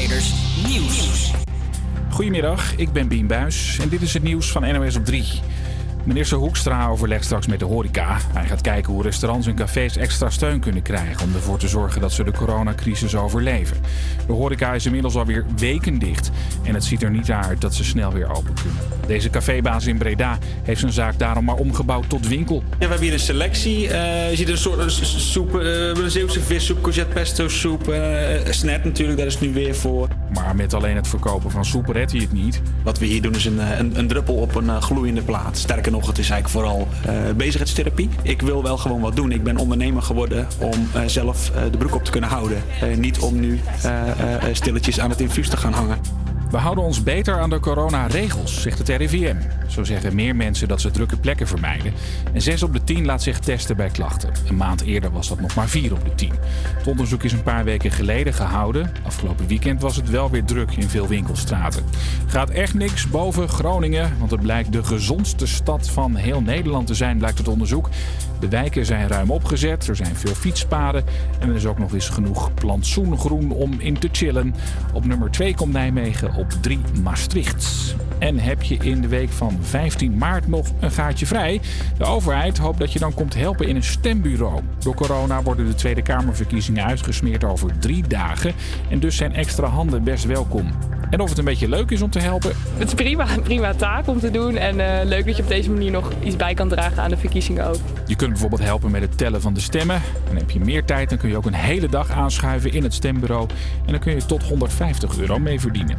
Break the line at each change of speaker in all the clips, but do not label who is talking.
Nieuws.
Goedemiddag, ik ben Bien Buis en dit is het nieuws van NOS op 3. Minister Hoekstra overlegt straks met de horeca. Hij gaat kijken hoe restaurants en cafés extra steun kunnen krijgen... om ervoor te zorgen dat ze de coronacrisis overleven. De horeca is inmiddels alweer weken dicht... en het ziet er niet uit dat ze snel weer open kunnen. Deze cafébaas in Breda heeft zijn zaak daarom maar omgebouwd tot winkel.
Ja, we hebben hier een selectie. Eh, je ziet een soort soep, uh, een Zeeuwse vissoep, courgette pesto soep. Uh, snet natuurlijk, daar is nu weer voor.
Maar met alleen het verkopen van soep redt hij het niet.
Wat we hier doen is een, een, een druppel op een gloeiende plaat. Sterker nog, het is eigenlijk vooral bezigheidstherapie. Ik wil wel gewoon wat doen. Ik ben ondernemer geworden om zelf de broek op te kunnen houden. niet om nu stilletjes aan het infuus te gaan hangen.
We houden ons beter aan de coronaregels, zegt het RIVM. Zo zeggen meer mensen dat ze drukke plekken vermijden. En 6 op de 10 laat zich testen bij klachten. Een maand eerder was dat nog maar 4 op de 10. Het onderzoek is een paar weken geleden gehouden. Afgelopen weekend was het wel weer druk in veel winkelstraten. Gaat echt niks boven Groningen, want het blijkt de gezondste stad van heel Nederland te zijn, blijkt het onderzoek. De wijken zijn ruim opgezet, er zijn veel fietspaden en er is ook nog eens genoeg plantsoengroen om in te chillen. Op nummer 2 komt Nijmegen, op 3 Maastricht. En heb je in de week van 15 maart nog een gaatje vrij? De overheid hoopt dat je dan komt helpen in een stembureau. Door corona worden de Tweede Kamerverkiezingen uitgesmeerd over drie dagen. En dus zijn extra handen best welkom. En of het een beetje leuk is om te helpen.
Het is prima, prima taak om te doen. En uh, leuk dat je op deze manier nog iets bij kan dragen aan de verkiezingen ook.
Je kunt bijvoorbeeld helpen met het tellen van de stemmen. Dan heb je meer tijd, dan kun je ook een hele dag aanschuiven in het stembureau. En dan kun je tot 150 euro mee verdienen.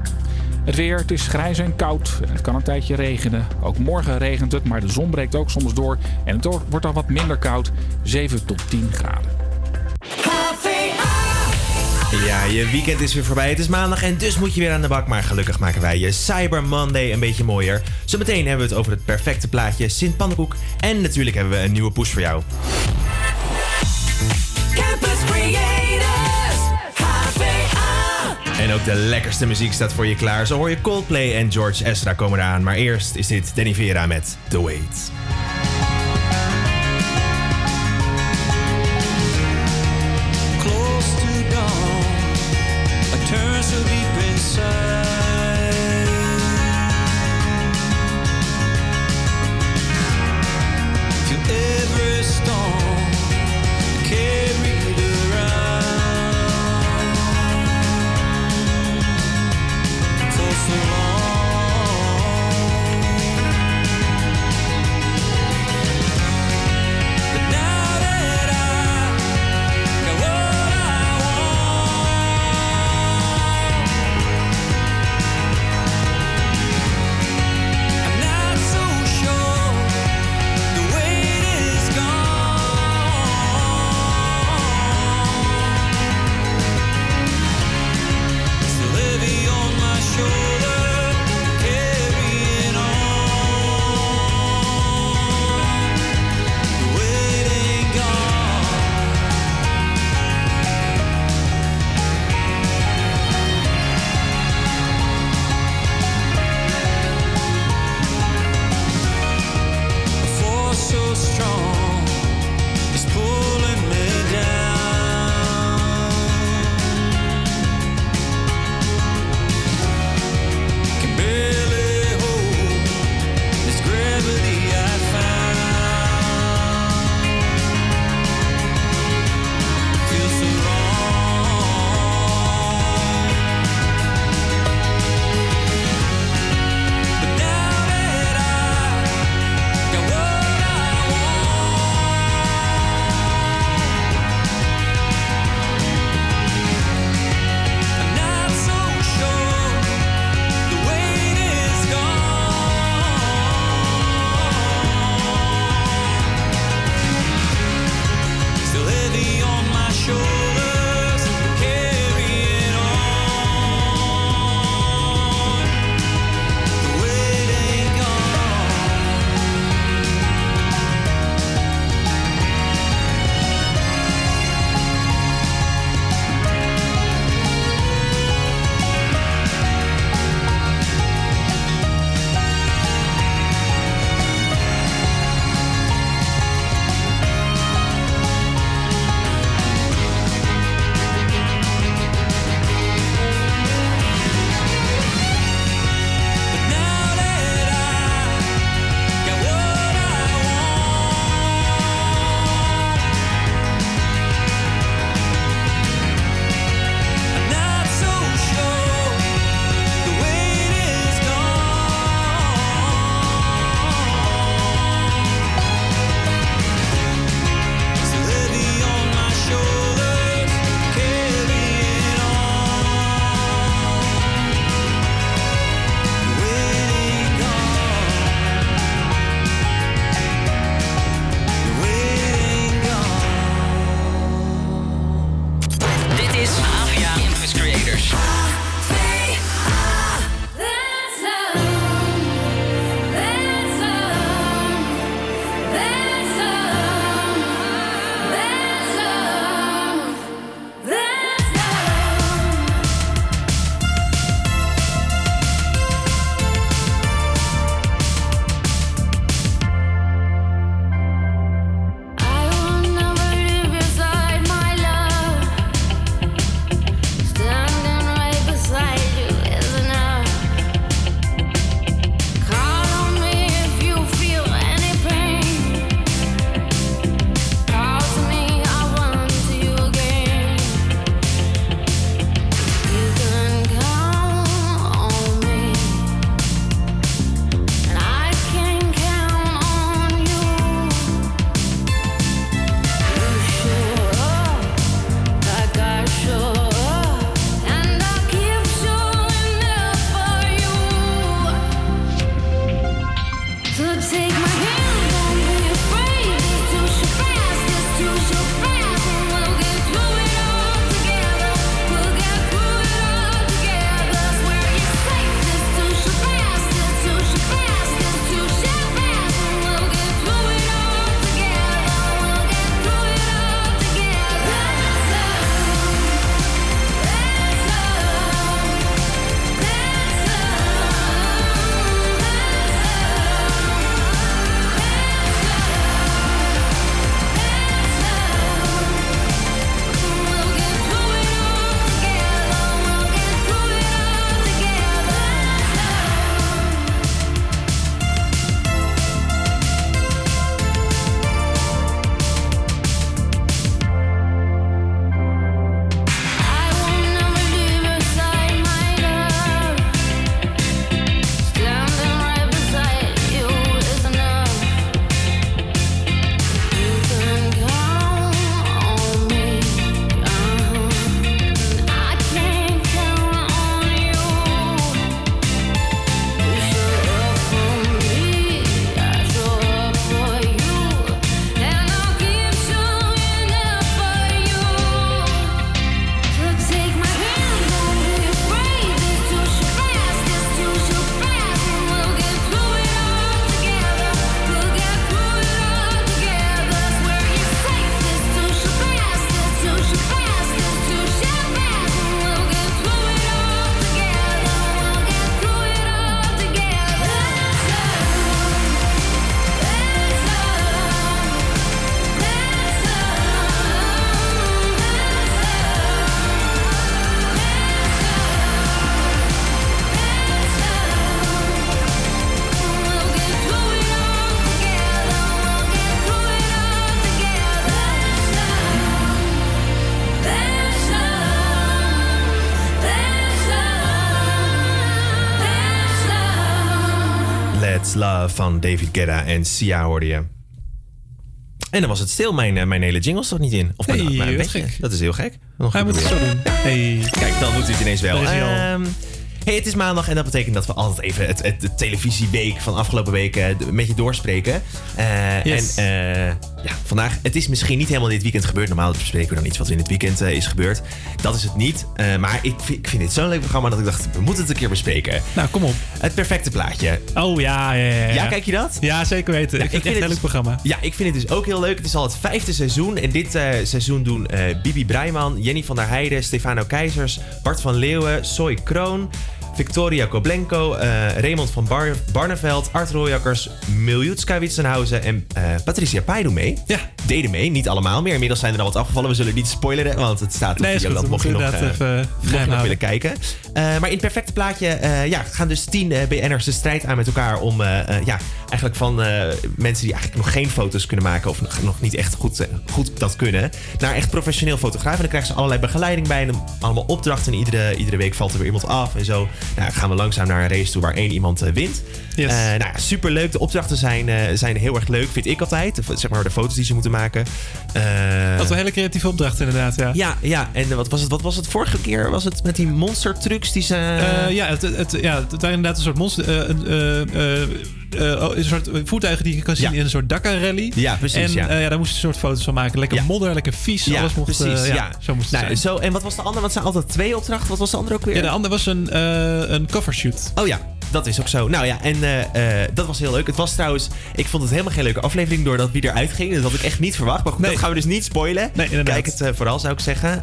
Het weer, het is grijs en koud het kan een tijdje regenen. Ook morgen regent het, maar de zon breekt ook soms door. En het wordt al wat minder koud, 7 tot 10 graden.
Ja, je weekend is weer voorbij. Het is maandag en dus moet je weer aan de bak. Maar gelukkig maken wij je Cyber Monday een beetje mooier. Zometeen hebben we het over het perfecte plaatje Sint Pannenkoek. En natuurlijk hebben we een nieuwe push voor jou. En ook de lekkerste muziek staat voor je klaar. Zo hoor je Coldplay en George Ezra komen eraan. Maar eerst is dit Danny Vera met The Wait. Van David Guetta en Sia hoorde je. En dan was het stil. Mijn, eh, mijn hele jingles toch niet in? Of mijn,
Hey.
Dat is heel gek. Nog
Hij moet het zo doen. Hey.
Kijk, dan doet hij het ineens wel. Ehm, hey, het is maandag en dat betekent dat we altijd even het, het, de televisieweek van afgelopen weken met je doorspreken. Eh,
Yes.
En eh, ja, vandaag, het is misschien niet helemaal dit weekend gebeurd. Normaal bespreken we dan iets wat in het weekend eh, is gebeurd. Dat is het niet. Eh, maar ik vind, ik vind dit zo'n leuk programma dat ik dacht, we moeten het een keer bespreken.
Nou, kom op.
Het perfecte plaatje.
Oh ja, ja, ja.
Ja, kijk je dat?
Ja, zeker weten.
Ja,
ik vind het echt een leuk programma.
Ja, ik vind het dus ook heel leuk. Het is al het vijfde seizoen. En dit eh, seizoen doen Bibi Breiman, Jenny van der Heijden, Stefano Keizers, Bart van Leeuwen, Soy Kroon, Victoria Koblenko, eh, Raymond van Bar Barneveld, Art Rooijakkers, Miljutska Witsenhausen en eh, Patricia Pai doen mee.
Ja.
Deden mee, niet allemaal meer. Inmiddels zijn er al wat afgevallen. We zullen niet spoileren, want het staat op
Nee. We
Mocht je nog, eh,
even
mocht je nog willen kijken. Maar in het perfecte plaatje ja, gaan dus tien BN'ers de strijd aan met elkaar om ja, eigenlijk van mensen die eigenlijk nog geen foto's kunnen maken of nog, nog niet echt goed, goed dat kunnen, naar echt professioneel fotograaf. En dan krijgen ze allerlei begeleiding bij en allemaal opdrachten. En iedere, iedere week valt er weer iemand af en zo. Nou, gaan we langzaam naar een race toe waar één iemand eh, wint.
Yes.
Eh, nou ja, superleuk. De opdrachten zijn, eh, zijn heel erg leuk, vind ik altijd. De- Zeg maar de foto's die ze moeten maken. Eh,
Dat is een hele creatieve opdracht inderdaad, ja.
ja, ja, en wat was, het, wat was het vorige keer? Was het met die monster trucks die ze...
Eh, ja, het, het, ja, het waren inderdaad een soort monster. eh, een, eh, eh, eh, een soort voertuigen die je kan zien
Ja.
in een soort Dakar-rally.
Ja, precies,
En
ja.
eh, ja, daar moest je een soort foto's van maken. Lekker
Ja.
modder, lekker vies.
Ja,
alles mocht,
precies.
eh,
ja.
Zo moest het
nou,
zijn.
zo, en wat was de andere? Want het zijn altijd twee opdrachten. Wat was de andere ook weer?
Ja, de andere was een, eh een covershoot.
Oh ja, dat is ook zo. Nou ja, en eh, eh, dat was heel leuk. Het was trouwens, ik vond het helemaal geen leuke aflevering doordat wie eruit ging. Dat had ik echt niet verwacht. Maar goed,
Nee.
dat gaan we dus niet spoilen.
Nee.
Kijk het eh, vooral, zou ik zeggen.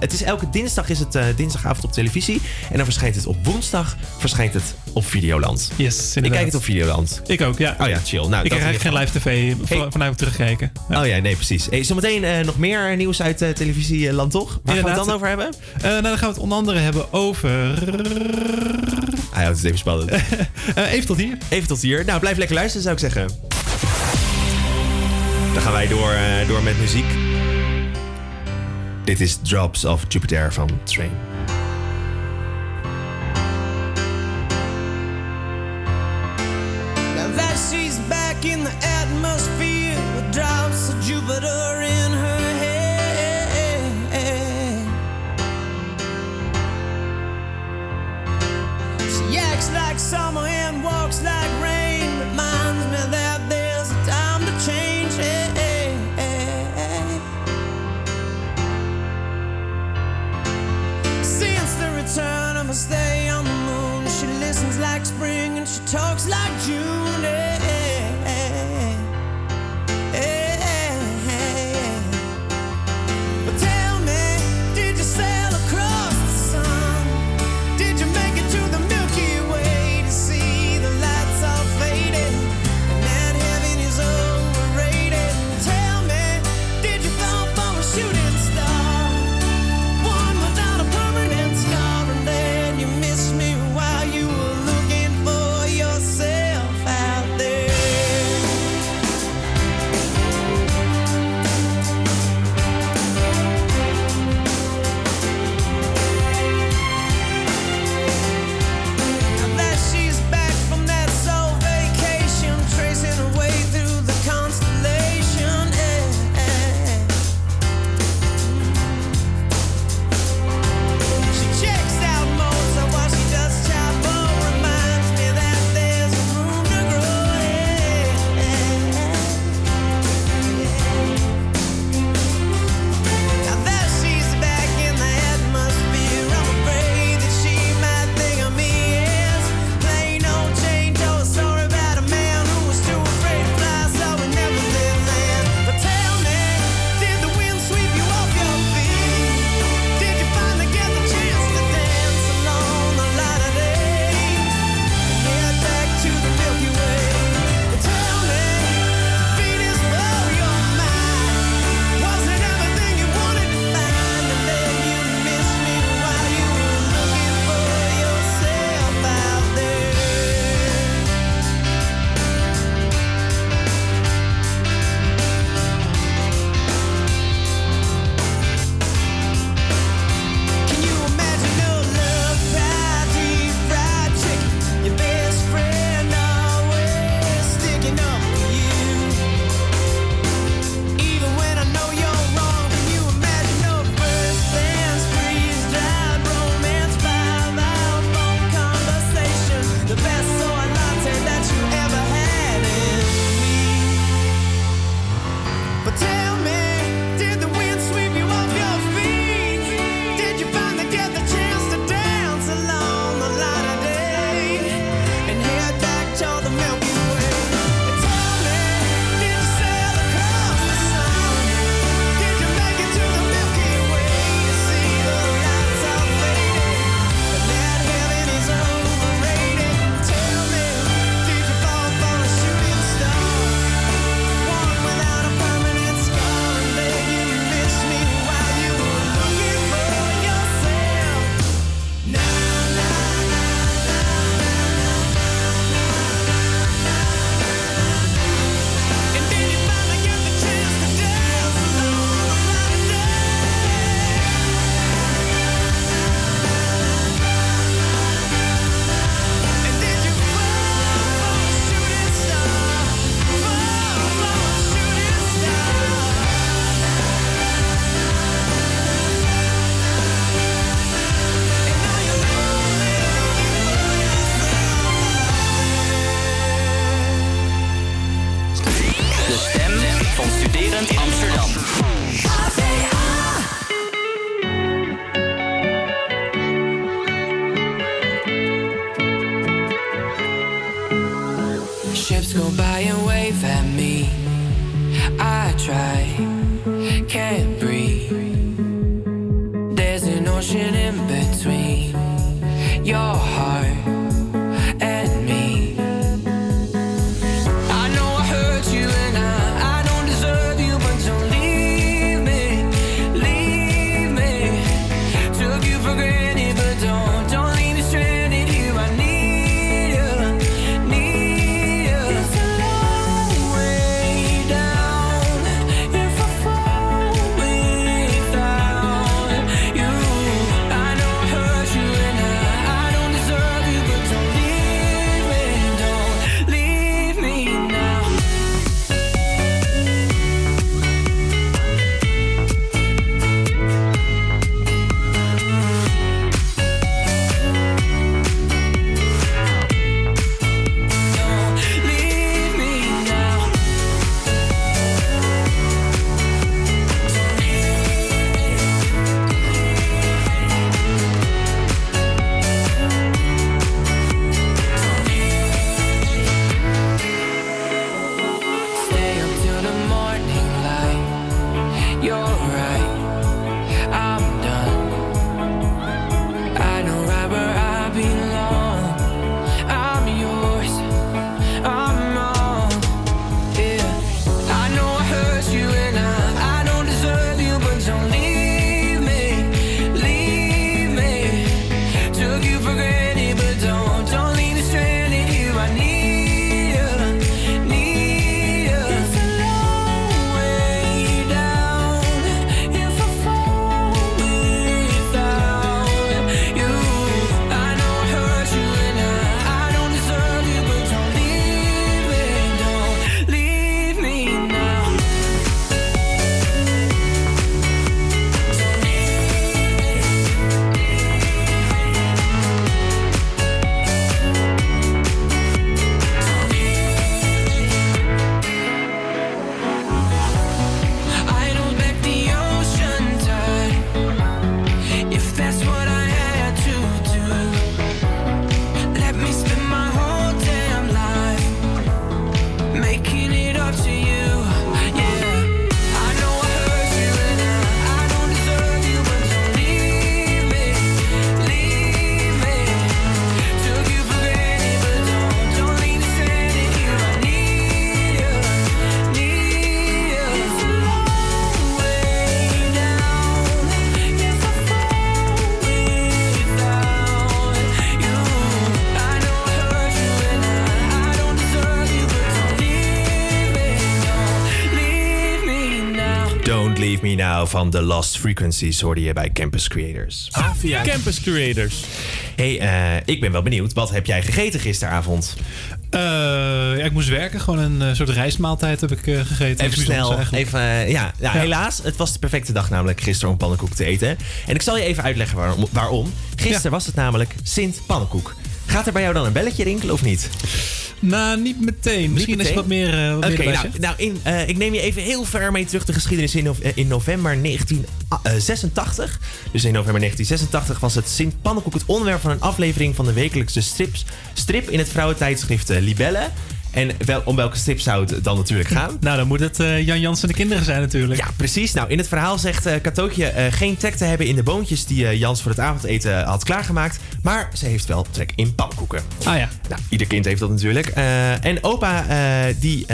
Het is elke dinsdag is het dinsdagavond op televisie. En dan verschijnt het op woensdag verschijnt het op Videoland.
Yes,
Ik
inderdaad.
kijk het op Videoland.
Ik ook, ja.
Oh ja, chill. Nou,
ik krijg geen live tv.
Hey.
Van, vanuit teruggekeken. Ja.
Oh ja, nee, precies. Hey, zometeen nog meer nieuws uit televisieland, toch? Waar gaan we het dan over hebben?
Nou, dan gaan we het onder andere hebben over...
Ah ja, het even spannend.
Eh, even tot hier.
Even tot hier. Nou, blijf lekker luisteren, zou ik zeggen. Dan gaan wij door, eh, door met muziek. Dit is Drops of Jupiter van Train.
Summer and walks like Me
Now
van The Lost Frequencies hoorde je bij Campus Creators.
Avia.
Campus Creators.
hey, eh, ik ben wel benieuwd. Wat heb jij gegeten gisteravond?
Eh, ja, ik moest werken. Gewoon een eh, soort rijstmaaltijd heb ik gegeten.
Even snel. Even, ja, ja,
Ja.
helaas. Het was de perfecte dag namelijk gisteren om pannenkoek te eten. En ik zal je even uitleggen waarom. waarom. Gisteren
Ja.
was het namelijk Sint Pannenkoek. Gaat er bij jou dan een belletje rinkelen of niet?
Nou, niet meteen. Misschien is
meteen?
er wat meer, eh, wat
Oké, nou, nou in, eh, ik neem je even heel ver mee terug de geschiedenis in, eh, in november 1986. Dus in november 1986 was het Sint Pannenkoek het onderwerp van een aflevering van de wekelijkse strips, strip in het vrouwentijdschrift eh, Libelle. En wel, om welke strip zou het dan natuurlijk gaan?
Nou, dan moet het eh, Jan Jans en de kinderen zijn natuurlijk.
Ja, precies. Nou, in het verhaal zegt eh Katootje eh, geen trek te hebben in de boontjes die Jans voor het avondeten had klaargemaakt. Maar ze heeft wel trek in pannenkoeken.
Ah ja.
Nou, ieder kind heeft dat natuurlijk. En opa die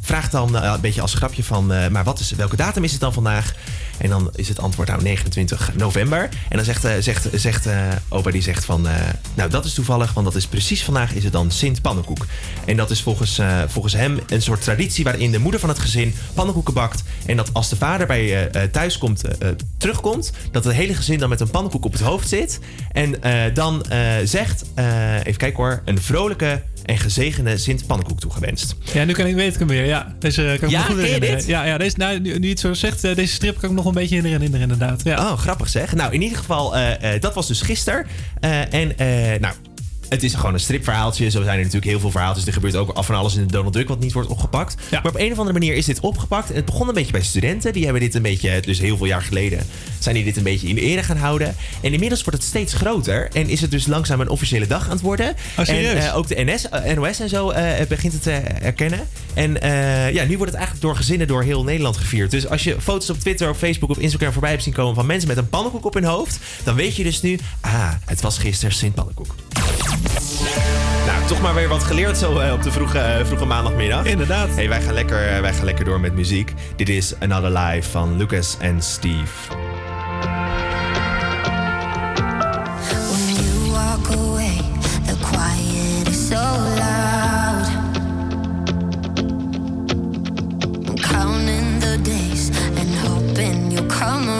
vraagt dan een beetje als grapje van... maar wat is, welke datum is het dan vandaag? En dan is het antwoord nou 29 november. En dan zegt, eh, zegt, zegt eh, opa die zegt van... eh, nou, dat is toevallig, want dat is precies vandaag is het dan Sint Pannenkoek. En dat is volgens, volgens hem een soort traditie... waarin de moeder van het gezin pannenkoeken bakt. En dat als de vader bij thuis komt, terugkomt... dat het hele gezin dan met een pannenkoek op het hoofd zit. En dan zegt, even kijken hoor... een vrolijke en gezegende Sint Pannenkoek toegewenst.
Ja, nu kan ik, weet ik hem weer. Ja, deze kan ik
Ja,
me goed herinneren.
dit?
Ja, ja deze, nou, nu, nu het zo zegt, deze strip kan ik me nog een beetje herinneren inderdaad. Ja.
Oh, grappig zeg. Nou, in ieder geval, eh, eh, dat was dus gisteren. Eh, en nou, Het is gewoon een stripverhaaltje. Zo zijn er natuurlijk heel veel verhaaltjes. Er gebeurt ook af en alles in de Donald Duck wat niet wordt opgepakt.
Ja.
Maar op een of andere manier is dit opgepakt. En het begon een beetje bij studenten. Die hebben dit een beetje, dus heel veel jaar geleden, zijn die dit een beetje in de ere gaan houden. En inmiddels wordt het steeds groter. En is het dus langzaam een officiële dag aan het worden.
Oh?
En eh, ook de NS, eh, NOS en zo eh, begint het te herkennen. En ja, nu wordt het eigenlijk door gezinnen door heel Nederland gevierd. Dus als je foto's op Twitter, op Facebook, op Instagram voorbij hebt zien komen van mensen met een pannenkoek op hun hoofd, dan weet je dus nu, ah, het was gisteren Sint Pannenkoek. Nou, toch maar weer wat geleerd zo eh, op de vroege, eh, vroege maandagmiddag.
Inderdaad.
Hey, wij, gaan lekker, eh, wij gaan lekker door met muziek. Dit is Another Life van Lucas en Steve.
When you walk away, the quiet is so loud. I'm counting the days and hoping you'll come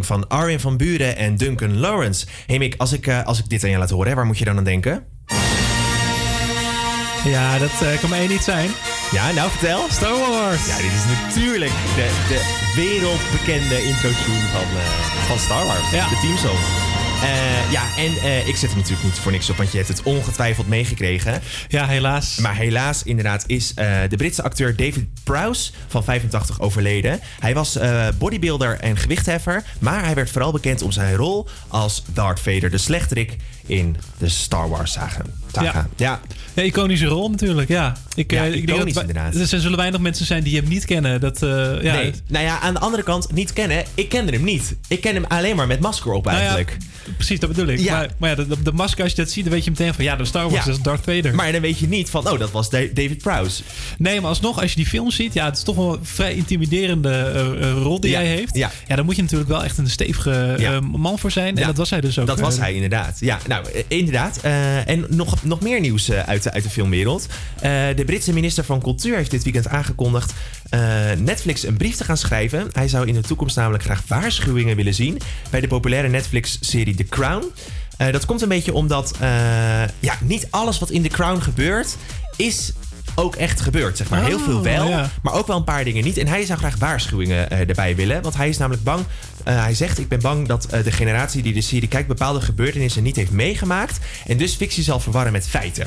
Van Arjen van Buren en Duncan Lawrence. Hey Mick, als ik, eh, als ik dit aan je laat horen, waar moet je dan aan denken?
Ja, dat eh, kan maar één niet zijn.
Ja, nou vertel.
Star Wars.
Ja, dit is natuurlijk de, de wereldbekende intro-tune van, eh, van Star Wars.
Ja.
De teamsong. Eh, ja, en eh, ik zet hem natuurlijk niet voor niks op, want je hebt het ongetwijfeld meegekregen.
Ja, helaas.
Maar helaas, inderdaad, is eh, de Britse acteur David Prowse van 85 overleden. Hij was bodybuilder en gewichtheffer, maar hij werd vooral bekend om zijn rol als Darth Vader, de slechterik in de Star Wars
Ja.
ja.
Ja, iconische rol natuurlijk, ja. Ik,
Ja,
eh, ik denk dat,
inderdaad.
Er zullen weinig mensen zijn die hem niet kennen. Dat, eh, ja,
nee, nou ja, aan de andere kant niet kennen. Ik kende hem niet. Ik ken hem alleen maar met masker op
Nou ja,
eigenlijk.
precies, dat bedoel ik.
Ja.
Maar, maar ja, de, de, de masker, als je dat ziet, dan weet je meteen van... Ja, dat is Star Wars, dat is Darth Vader.
Maar dan weet je niet van, oh, dat was Da- David Prowse.
Nee, maar alsnog, als je die film ziet... Ja, het is toch wel een vrij intimiderende eh, rol die hij heeft.
ja.
ja, daar moet je natuurlijk wel echt een stevige man voor zijn. En
Ja,
dat was hij dus ook.
Dat was hij inderdaad. Ja, nou, inderdaad. En nog, nog meer nieuws eh, uit, de, uit de filmwereld. Eh, de Britse minister van Cultuur heeft dit weekend aangekondigd eh, Netflix een brief te gaan schrijven. Hij zou in de toekomst namelijk graag waarschuwingen willen zien bij de populaire Netflix-serie The Crown. Dat komt een beetje omdat ja, niet alles wat in The Crown gebeurt is ook echt gebeurd. Zeg maar. Heel
Oh,
veel wel,
ja.
maar ook wel een paar dingen niet. En hij zou graag waarschuwingen erbij willen. Want hij is namelijk bang. Eh, hij zegt: Ik ben bang dat eh, de generatie die de serie kijkt bepaalde gebeurtenissen niet heeft meegemaakt. En dus fictie zal verwarren met feiten.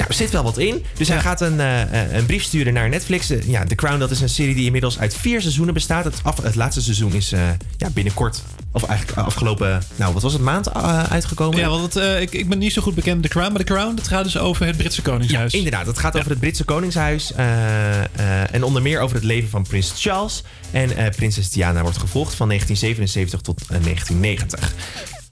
Nou, er zit wel wat in. Dus hij gaat een, eh, eh, een brief sturen naar Netflix. Eh, ja, The Crown, dat is een serie die inmiddels uit vier seizoenen bestaat. Het, af, het laatste seizoen is ja, binnenkort, of eigenlijk afgelopen, nou, wat was het, maand uitgekomen?
Ja, want het, ik, ik ben niet zo goed bekend met The Crown. Maar The Crown, dat gaat dus over het Britse Koningshuis.
Ja, inderdaad. Het gaat over het Britse Koningshuis. en onder meer over het leven van prins Charles. En prinses Diana wordt gevolgd van 1977 tot eh, 1990.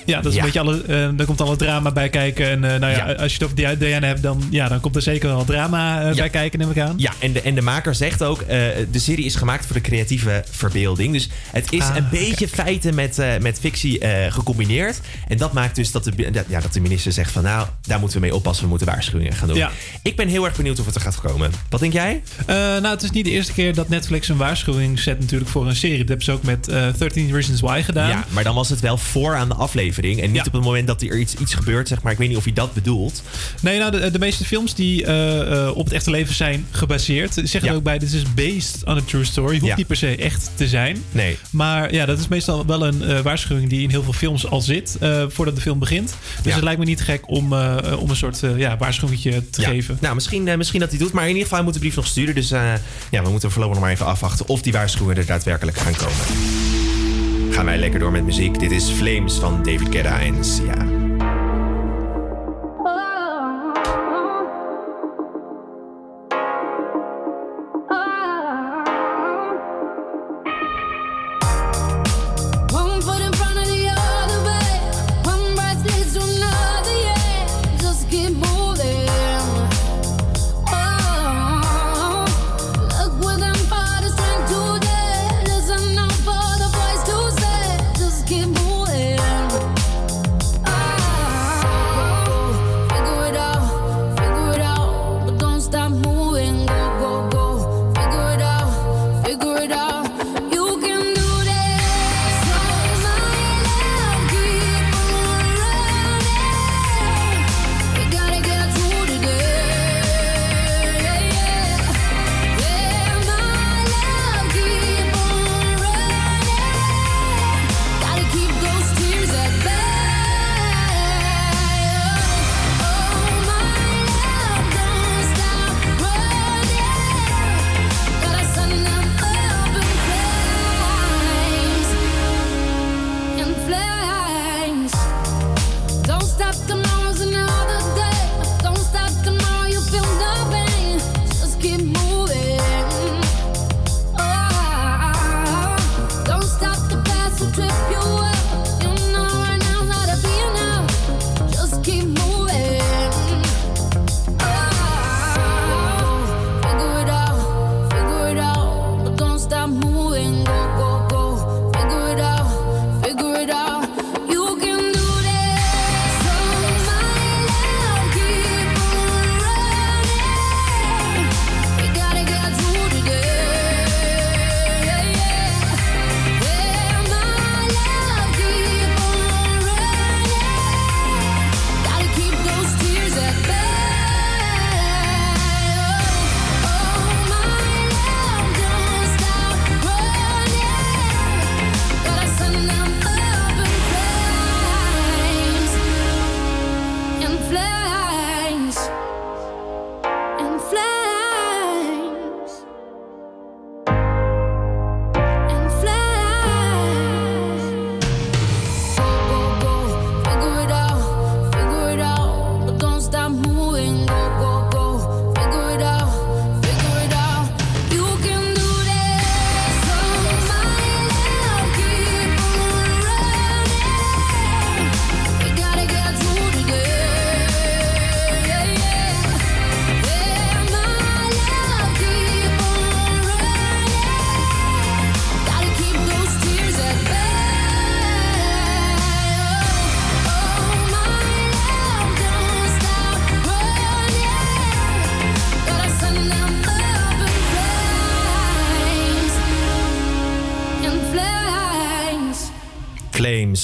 Ja, dat is
Ja.
een beetje alle, eh, daar komt alle drama bij kijken. En eh, nou ja,
Ja.
als je het over Dia- Diana hebt, dan, ja, dan komt er zeker wel drama eh, bij kijken, neem ik aan.
Ja, en de, en de maker zegt ook, de serie is gemaakt voor de creatieve verbeelding. Dus het is
Ah,
een beetje feiten met, met fictie gecombineerd. En dat maakt dus dat de, dat- ja, dat de minister zegt van nou, daar moeten we mee oppassen. We moeten waarschuwingen gaan doen.
Ja.
Ik ben heel erg benieuwd of het er gaat komen. Wat denk jij?
Nou, het is niet de eerste keer dat Netflix een waarschuwing zet natuurlijk voor een serie. Dat hebben ze ook met eh 13 Reasons Why gedaan.
Ja, maar dan was het wel voor aan de aflevering. En niet
Ja.
op het moment dat er iets, iets gebeurt, zeg maar. Ik weet niet of hij dat bedoelt.
Nee, nou, de, de meeste films die eh, eh, op het echte leven zijn gebaseerd, zeggen
Ja.
er ook bij, dit is based on a true story. Hoeft niet per se echt te zijn.
Nee.
Maar ja, dat is meestal wel een eh, waarschuwing die in heel veel films al zit voordat de film begint. Dus het lijkt me niet gek om, om een soort ja, waarschuwingetje te geven.
Nou, misschien, misschien dat hij doet. Maar in ieder geval, hij moet de brief nog sturen. Dus ja, we moeten voorlopig nog maar even afwachten of die waarschuwingen er daadwerkelijk gaan komen. Gaan wij lekker door met muziek. Dit is Flames van David en Sia.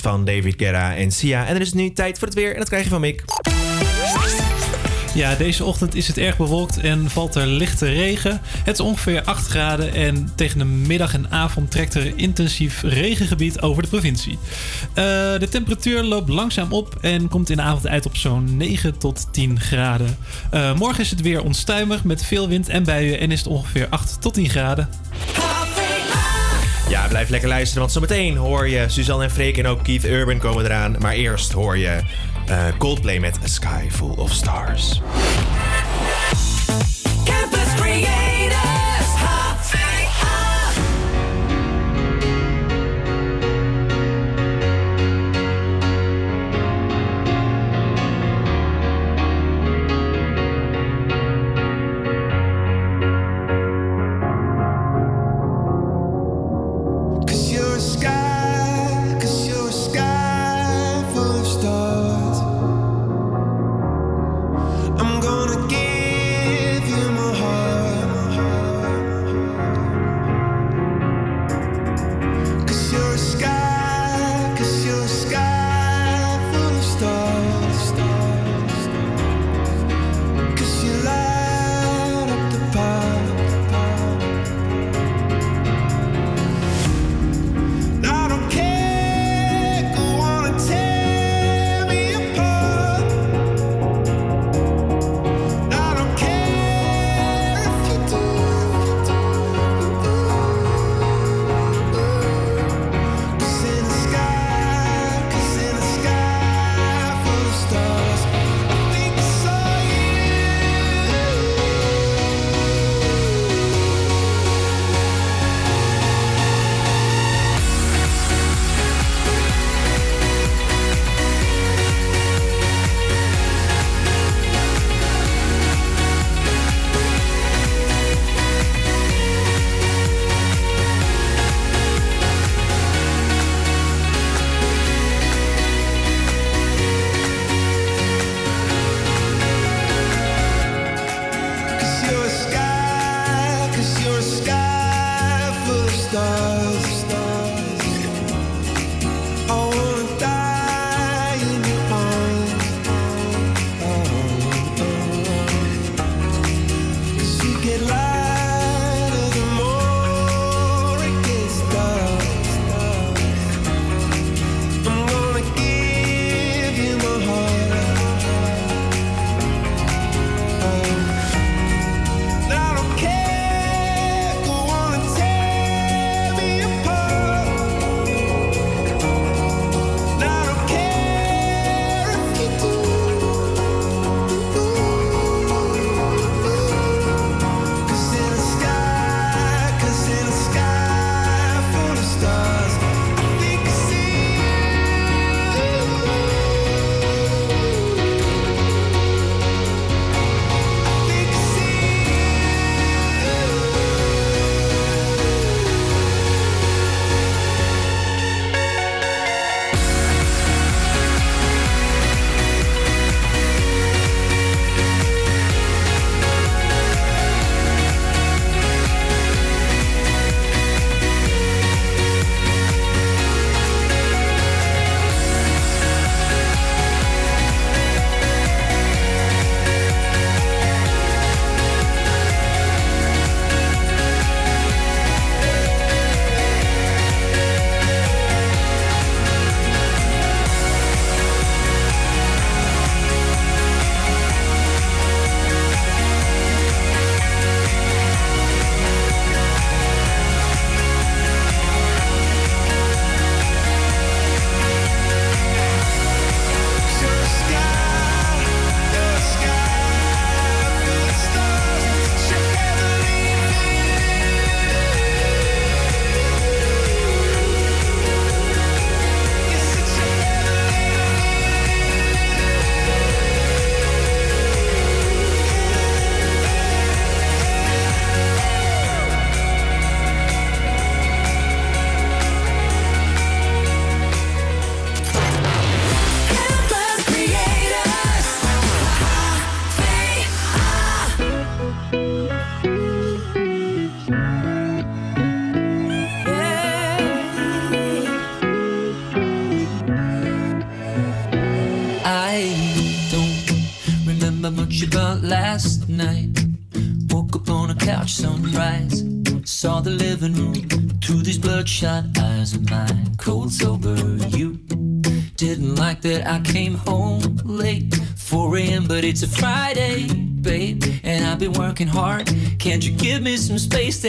Van David Guerra en Sia. En er is nu tijd voor het weer en dat krijg je van Mick.
Ja, deze ochtend is het erg bewolkt en valt er lichte regen. Het is ongeveer 8 graden en tegen de middag en avond trekt er intensief regengebied over de provincie. Eh, de temperatuur loopt langzaam op en komt in de avond uit op zo'n 9 tot 10 graden. Eh, morgen is het weer onstuimig met veel wind en buien en is het ongeveer 8 tot 10 graden.
Ja, blijf lekker luisteren, want zometeen hoor je Suzanne en Freek en ook Keith Urban komen eraan. Maar eerst hoor je eh, Coldplay met A Sky Full of Stars.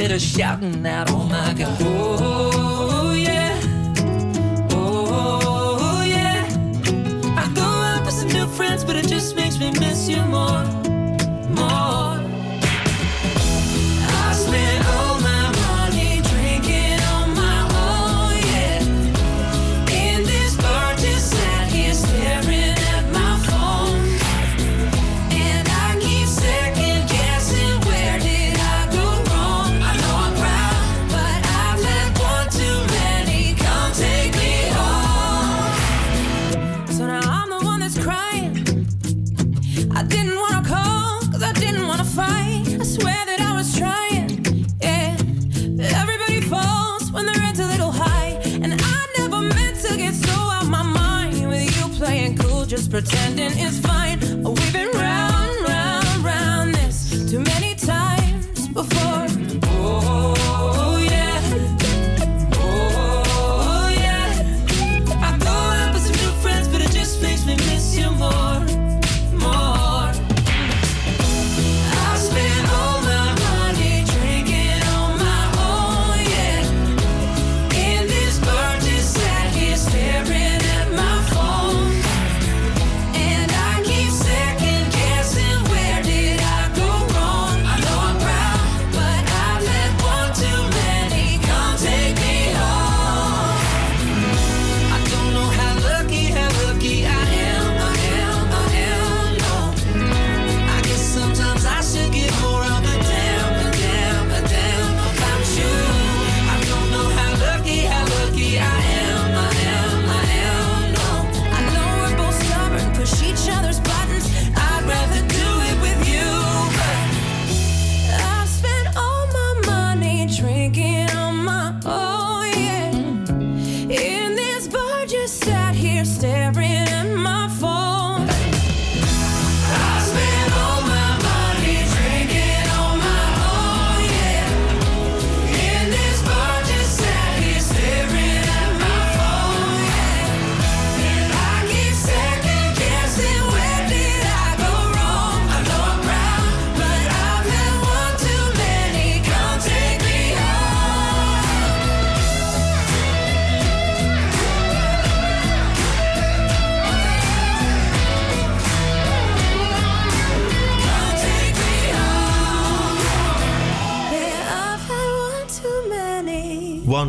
That are shouting out? Oh my God, oh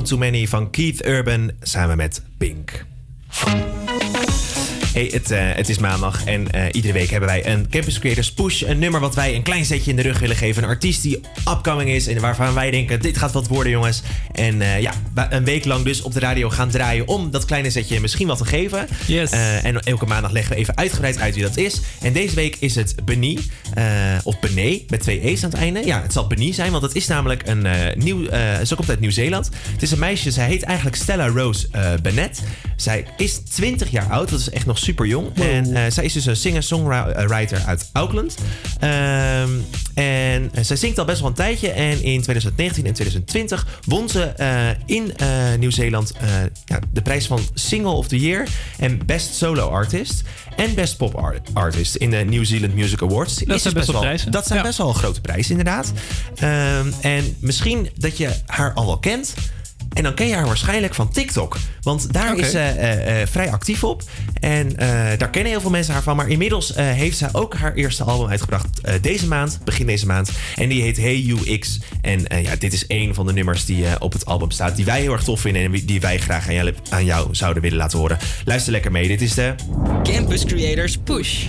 Too Many
van Keith Urban samen met Pink. Hey, het, eh, het is maandag en eh, iedere week hebben wij een Campus Creators Push. Een nummer wat wij een klein zetje in de rug willen geven. Een artiest die upcoming is en waarvan wij denken, dit gaat wat worden jongens. En eh, ja, een week lang dus op de radio gaan draaien om dat kleine zetje misschien wat te geven.
Yes.
En elke maandag leggen we even uitgebreid uit wie dat is. En deze week is het Benie, eh, of Bené, met twee E's aan het einde. Ja, het zal Benie zijn, want het is namelijk een nieuw... ze komt uit Nieuw-Zeeland. Het is een meisje, zij heet eigenlijk Stella Rose Bennett. Zij is 20 jaar oud, dat is echt nog super jong. En eh, zij is dus een singer-songwriter uit Auckland. Ehm, en eh, zij zingt al best wel een tijdje. En in 2019 en 2020 won ze eh, in Nieuw-Zeeland ja, de prijs van Single of the Year en Best Solo Artist en Best Pop Art- Artist in de New Zealand Music Awards. Is dus
zijn best wel prijzen.
Dat zijn
Ja.
best wel grote prijzen, inderdaad. Ehm, en misschien dat je haar al wel kent. En dan ken je haar waarschijnlijk van TikTok. Want daar is ze eh, eh, vrij actief op. En eh, daar kennen heel veel mensen haar van. Maar inmiddels eh, heeft zij ook haar eerste album uitgebracht eh, deze maand, begin deze maand. En die heet Hey You X. En eh, ja, dit is een van de nummers die eh, op het album staat. Die wij heel erg tof vinden en die wij graag aan jou, aan jou zouden willen laten horen. Luister lekker mee. Dit is de...
Campus Creators Push.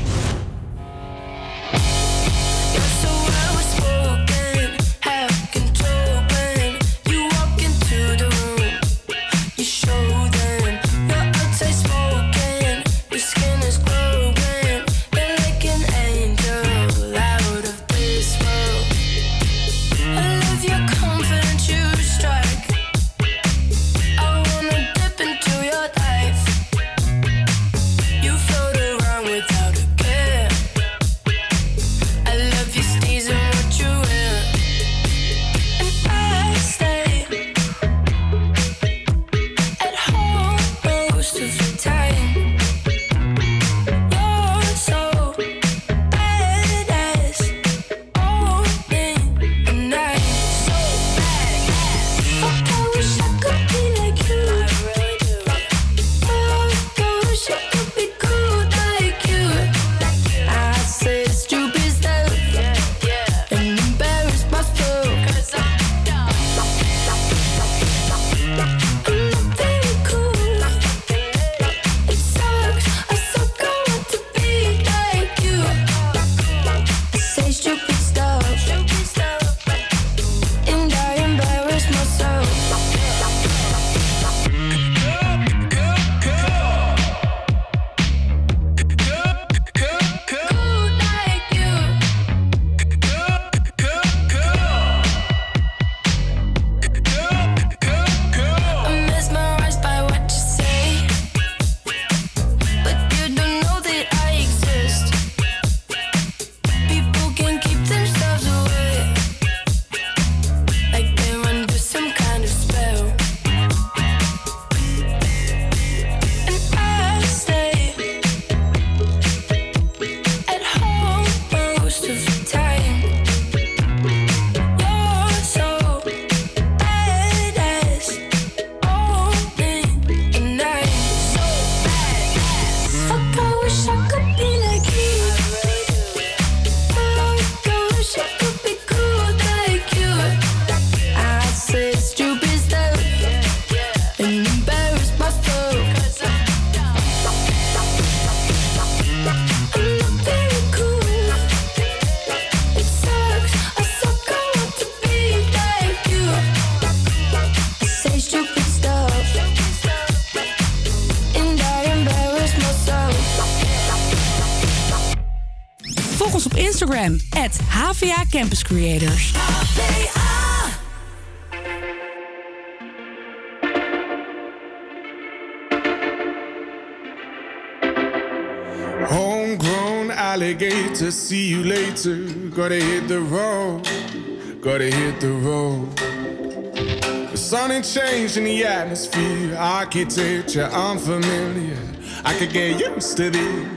Campus Creators.
Homegrown alligator, see you later. Gotta hit the road, gotta hit the road. The sun ain't changing the atmosphere, architecture unfamiliar. I could get used to this.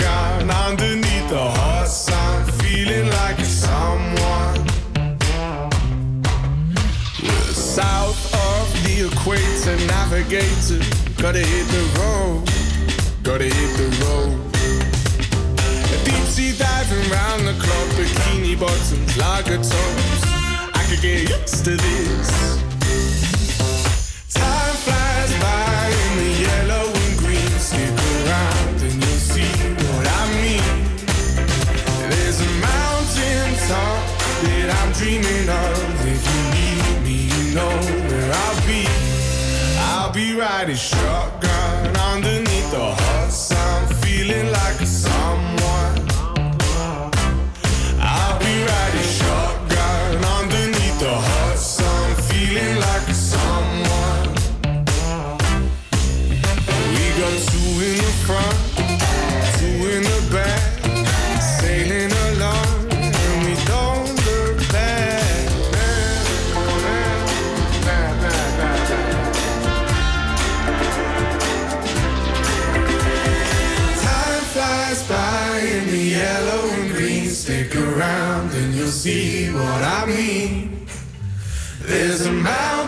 equator, navigator. Gotta hit the road, gotta hit the road. Deep sea diving round the clock, bikini bottoms, lager tops. I could get used to this. Time flies by in the yellow and green. Stick around and you'll see what I mean. There's a mountain top that I'm dreaming of. If you need me, you know. Be riding shotgun underneath the hot sun, feeling like a someone.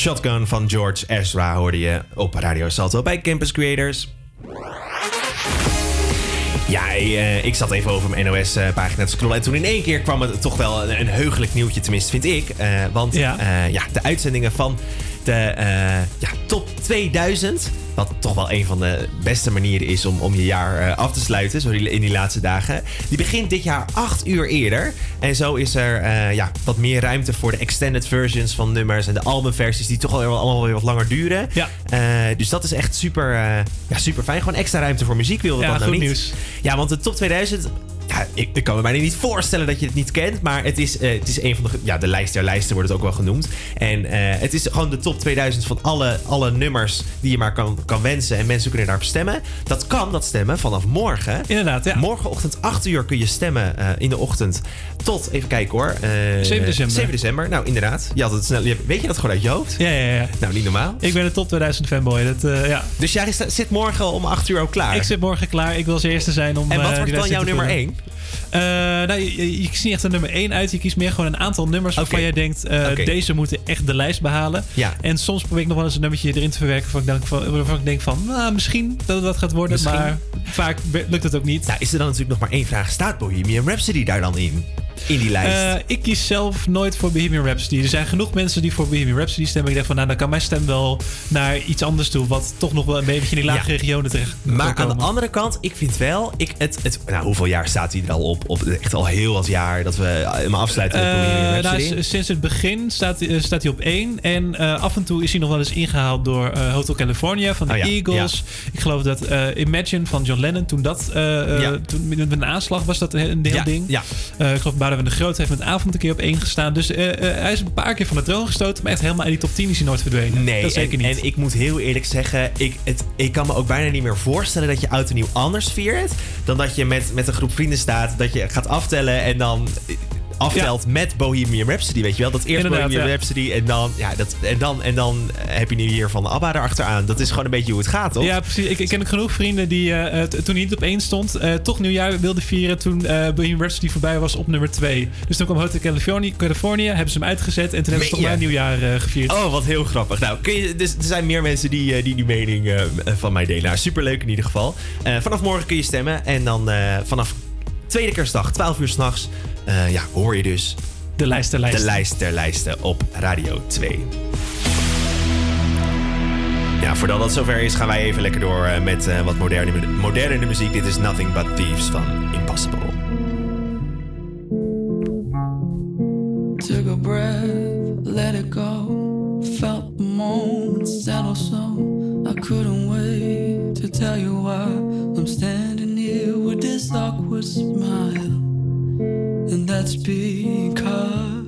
Shotgun
van George Ezra hoorde je op Radio Salto bij Campus Creators. Ja, eh, ik zat even over mijn NOS-pagina te scrollen. En toen in één keer kwam het toch wel een, een heugelijk nieuwtje, tenminste vind ik. Eh, want
Ja.
ja. ja, de uitzendingen van de eh, ja, top 2000... wat toch wel een van de beste manieren is om, om je jaar eh, af te sluiten... zo in die laatste dagen. Die begint dit jaar acht uur eerder. En zo is er eh, ja, wat meer ruimte voor de extended versions van nummers... en de albumversies die toch allemaal weer wat langer duren.
Ja.
Eh, dus dat is echt super, ja, super fijn. Gewoon extra ruimte voor muziek wilde
Ja,
dat nou
goed
niet.
nieuws.
Ja, want de top 2000... Ja, ik, ik kan me bijna niet voorstellen dat je het niet kent. Maar het is, eh, het is een van de... Ja, de lijst der lijsten wordt het ook wel genoemd. En eh, het is gewoon de top 2000 van alle, alle nummers die je maar kan, kan wensen. En mensen kunnen daarop stemmen. Dat kan, dat stemmen, vanaf morgen.
Inderdaad, ja.
Morgenochtend 8 uur kun je stemmen eh, in de ochtend. Tot, even kijken hoor. eh,
7 december.
7 december. Nou, inderdaad. Je had het snel, weet je dat gewoon uit je hoofd?
Ja, ja, ja.
Nou, niet normaal.
Ik ben een top 2000 fanboy. Dat, ja.
Dus jij zit morgen om 8 uur ook klaar?
Ik zit morgen klaar. Ik wil als eerste zijn om.
En wat wordt dan jouw nummer
te
1? Facebook.
Eh, nou, je, kiest niet echt een nummer 1 uit. Je kiest meer gewoon een aantal nummers waarvan jij denkt... eh, deze moeten echt de lijst behalen.
Ja.
En soms probeer ik nog wel eens een nummertje erin te verwerken... waarvan ik, denk van, waarvan ik denk van... Nou, misschien dat het wat gaat worden.
Misschien.
Maar vaak lukt het ook niet.
Nou, is er dan natuurlijk nog maar één vraag. Staat Bohemian Rhapsody daar dan in? in die lijst?
Eh, ik kies zelf nooit voor Bohemian Rhapsody. Er zijn genoeg mensen die voor Bohemian Rhapsody stemmen. Ik denk van, nou, dan kan mijn stem wel naar iets anders toe. Wat toch nog wel een beetje in die lage
Ja.
regionen terecht
Maar aan de andere kant, ik vind wel, ik, het, het, nou, hoeveel jaar staat hij er al op? op? Echt al heel wat jaar dat we eh, hem afsluiten met
Eh,
Bohemian
nou,
Rhapsody.
sinds het begin staat, eh, staat hij op één. En af en toe is hij nog wel eens ingehaald door Hotel California van de
Oh ja,
Eagles. Ik geloof dat Imagine van John Lennon, toen dat
Ja.
toen, met een aanslag was dat een heel ding.
ja.
Ik geloof Boudewijn de Groot heeft met avond een keer op één gestaan. Dus hij is een paar keer van de troon gestoten. Maar echt helemaal in die top 10 is hij nooit verdwenen.
Nee,
dat zeker
en,
niet.
en ik moet heel eerlijk zeggen, ik, het, ik kan me ook bijna niet meer voorstellen dat je oud en nieuw anders viert. Dan dat je met, met een groep vrienden staat, dat je gaat aftellen en dan eh, aftelt met Bohemian Rhapsody, weet je wel? Dat eerst
Inderdaad,
Bohemian
ja.
Rhapsody en dan, ja, dat, en dan, en dan heb je nu hier van ABBA erachteraan. Dat is gewoon een beetje hoe het gaat, toch?
Ja, precies. Ik, ik ken genoeg vrienden die eh, eh, toen hij niet op één stond, eh, toch nieuwjaar wilden vieren toen eh Bohemian Rhapsody voorbij was op nummer 2. Dus toen kwam Hotel California, California, hebben ze hem uitgezet en toen hebben ze toch maar nieuwjaar eh, gevierd.
Oh, wat heel grappig. Nou, kun je, dus er zijn meer mensen die eh, die, die mening eh, van mij delen. Nou, superleuk in ieder geval. Eh, vanaf morgen kun je stemmen. En dan eh, vanaf tweede kerstdag, 12 uur s'nachts, eh ja, hoor je dus
De lijst der lijsten.
de lijst der lijsten op Radio 2. Ja, voordat dat zover is, gaan wij even lekker door eh, met eh, wat moderne, mu- moderne muziek. Dit is Nothing But Thieves van Impossible.
Took a breath, let it go. Felt the moment settle so I couldn't wait to tell you why I'm standing awkward smile. And that's because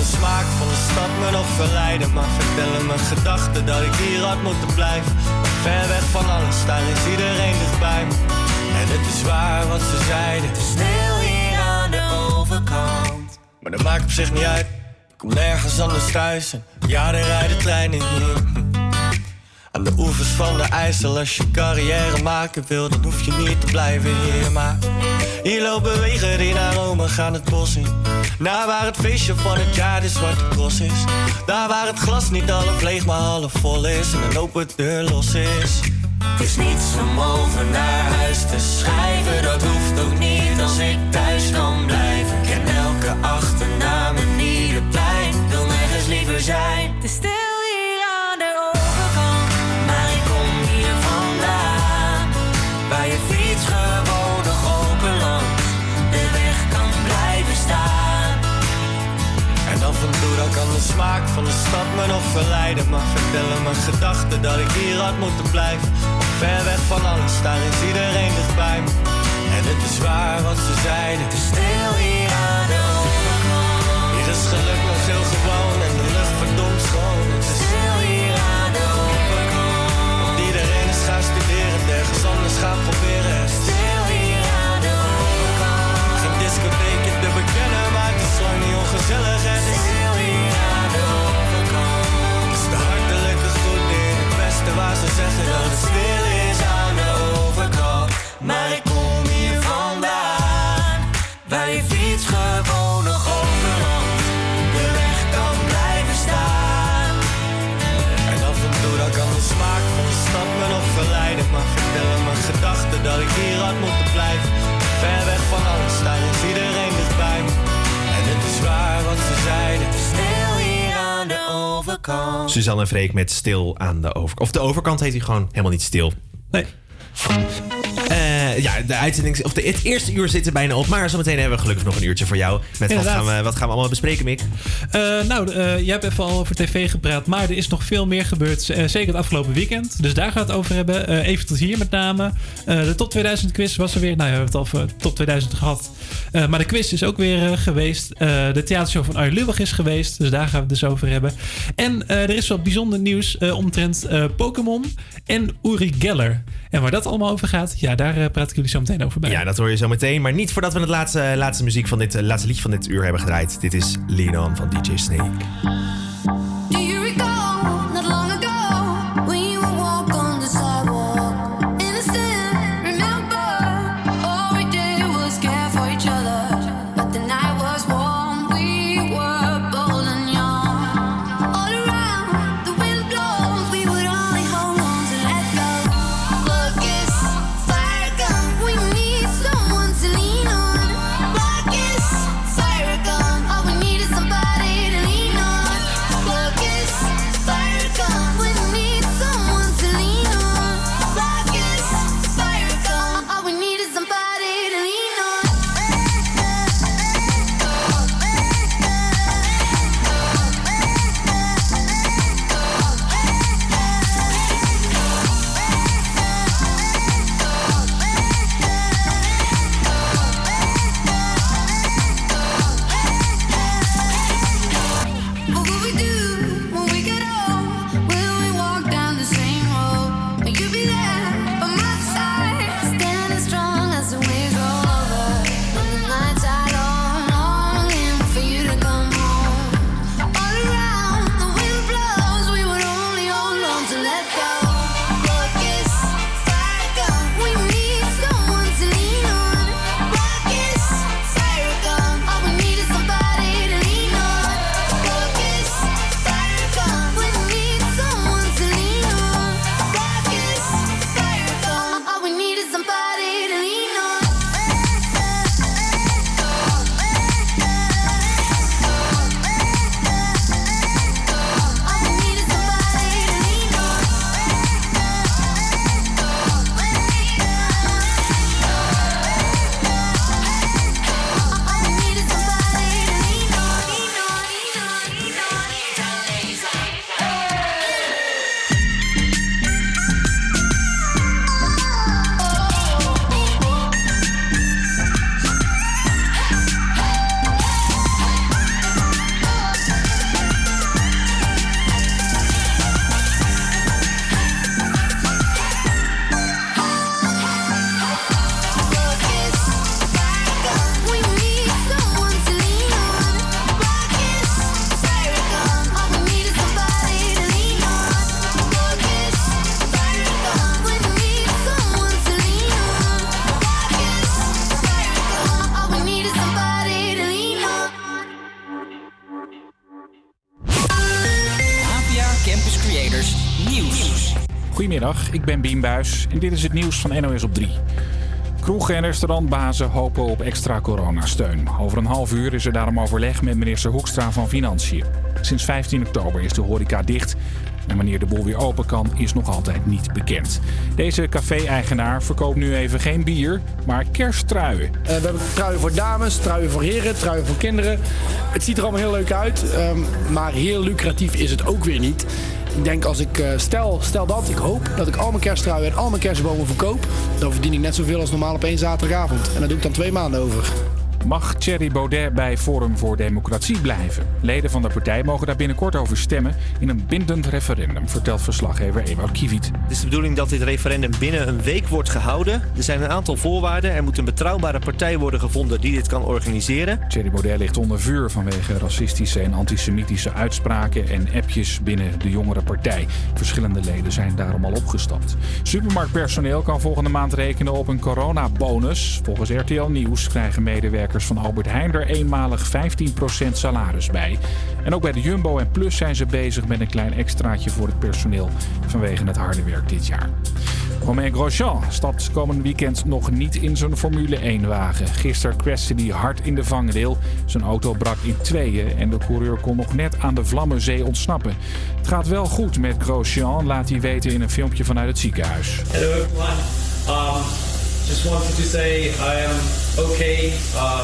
de
smaak van de stad me nog verleiden. Maar vertellen mijn gedachten dat ik hier had moeten blijven. Ver weg van alles, daar is iedereen dichtbij me. En het is waar wat ze zeiden. Het is
stil hier aan de overkant.
Maar dat maakt op zich niet uit. Ik kom nergens anders thuis. En ja, er rijden treinen hier aan de oevers van de IJssel, als je carrière maken wil, dan hoef je niet te blijven hier. Maar hier lopen wegen die naar Rome gaan het bos in. Naar waar het feestje van het jaar de zwarte cross is. Daar waar het glas niet half leeg, maar half vol is. En een open deur los is.
Het is niets om over naar huis te schrijven, dat hoeft ook niet als ik thuis kan blijven. Ik ken elke achternaam en ieder plein, wil nergens liever zijn.
Van de stad me nog verleiden. Maar vertellen mijn gedachten dat ik hier had moeten blijven. Ver weg van alles, daar is iedereen dichtbij me. En het is waar wat ze zeiden. Het is
stil hier aan de overkant.
Hier is geluk nog heel gewoon en de lucht verdomd schoon. Het is
stil hier aan de overkant.
Want iedereen is gaan studeren, ergens anders gaan proberen.
Overkant.
Suzanne en Freek met stil aan de overkant. Of de overkant heet hij gewoon helemaal niet stil.
Nee.
Eh, ja, de uitzending, of de, het eerste uur zit er bijna op. Maar zometeen hebben we gelukkig nog een uurtje voor jou. Met wat gaan, we, wat gaan we allemaal bespreken, Mick?
Eh, nou, eh, jij hebt even al over tv gepraat, maar er is nog veel meer gebeurd. zeker het afgelopen weekend. Dus daar gaan we het over hebben. Even tot hier met name. De top 2000 quiz was er weer. Nou, ja, we hebben het al over top 2000 gehad. Eh, maar de quiz is ook weer geweest. De theatershow van Arjen Lubach is geweest. Dus daar gaan we het dus over hebben. En er is wat bijzonder nieuws omtrent Pokémon en Uri Geller. En waar dat allemaal over gaat, ja, daar eh, praat ik jullie zo meteen over bij.
Ja, dat hoor je zo meteen. Maar niet voordat we het laatste, laatste muziek van dit, eh, laatste liedje van dit uur hebben gedraaid. Dit is Lean On van DJ Snake.
Ik ben Bien Buijs en dit is het nieuws van NOS op 3. Kroegen en restaurantbazen hopen op extra coronasteun. Over een half uur is er daarom overleg met minister Hoekstra van Financiën. Sinds 15 oktober is de horeca dicht. En wanneer de boel weer open kan, is nog altijd niet bekend. Deze café-eigenaar verkoopt nu even geen bier, maar kersttruien.
Eh, we hebben truien voor dames, truien voor heren, truien voor kinderen. Het ziet er allemaal heel leuk uit, ehm, maar heel lucratief is het ook weer niet. Ik denk als ik, eh, stel, stel dat, ik hoop dat ik al mijn kersttruien en al mijn kerstbomen verkoop. Dan verdien ik net zoveel als normaal op één zaterdagavond. En daar doe ik dan twee maanden over.
Mag Thierry Baudet bij Forum voor Democratie blijven? Leden van de partij mogen daar binnenkort over stemmen in een bindend referendum, vertelt verslaggever Ewout Kiewiet.
Het is de bedoeling dat dit referendum binnen een week wordt gehouden. Er zijn een aantal voorwaarden. Er moet een betrouwbare partij worden gevonden die dit kan organiseren.
Thierry Baudet ligt onder vuur vanwege racistische en antisemitische uitspraken en appjes binnen de jongere partij. Verschillende leden zijn daarom al opgestapt. Supermarktpersoneel kan volgende maand rekenen op een coronabonus. Volgens RTL Nieuws krijgen medewerkers van Albert Heijn er eenmalig 15% salaris bij. En ook bij de Jumbo en Plus zijn ze bezig met een klein extraatje voor het personeel vanwege het harde werk dit jaar. Romain Grosjean stapt komend weekend nog niet in zijn Formule 1-wagen. Gisteren crashte hij hard in de vangrail. Zijn auto brak in tweeën en de coureur kon nog net aan de Vlammenzee ontsnappen. Het gaat wel goed met Grosjean, laat hij weten in een filmpje vanuit het ziekenhuis.
Just wanted to say I am okay. Uh.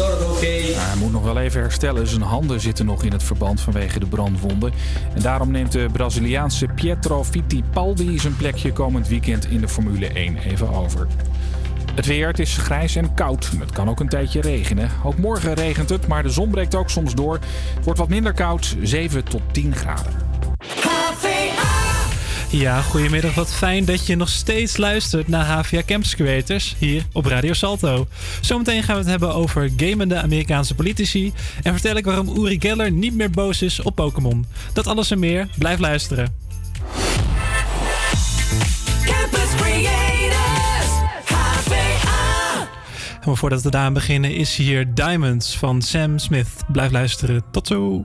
Hij moet nog wel even herstellen. Zijn handen zitten nog in het verband vanwege de brandwonden. En daarom neemt de Braziliaanse Pietro Fittipaldi zijn plekje komend weekend in de Formule 1 even over. Het weer, het is grijs en koud. Het kan ook een tijdje regenen. Ook morgen regent het, maar de zon breekt ook soms door. Het wordt wat minder koud, 7 tot 10 graden.
Ja, goedemiddag. Wat fijn dat je nog steeds luistert naar HVA Campus Creators hier op Radio Salto. Zometeen gaan we het hebben over gamende Amerikaanse politici. En vertel ik waarom Uri Geller niet meer boos is op Pokémon. Dat alles en meer. Blijf luisteren.
Campus Creators, HVA.
Maar voordat we daaraan beginnen is hier Diamonds van Sam Smith. Blijf luisteren. Tot zo.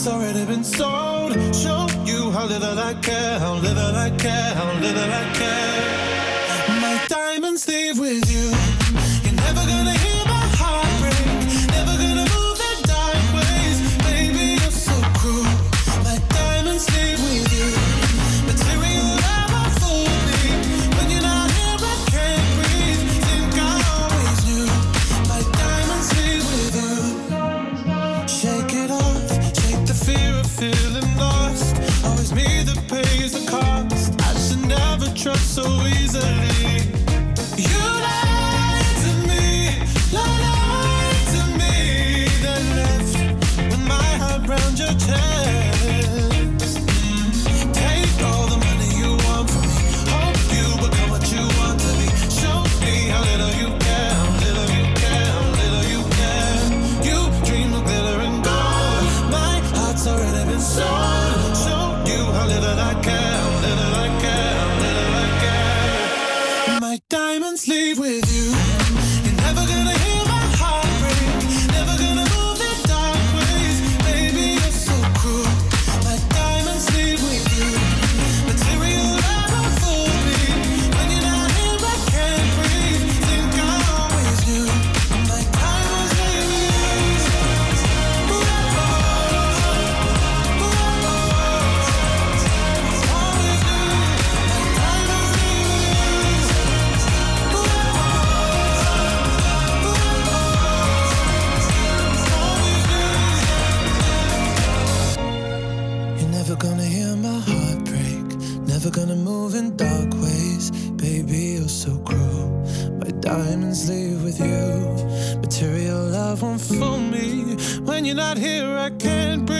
Heart's already been sold. Show you how little I care, how little I care, how little I care. My diamonds leave with you. So easily. Love me. When you're not here, I can't breathe.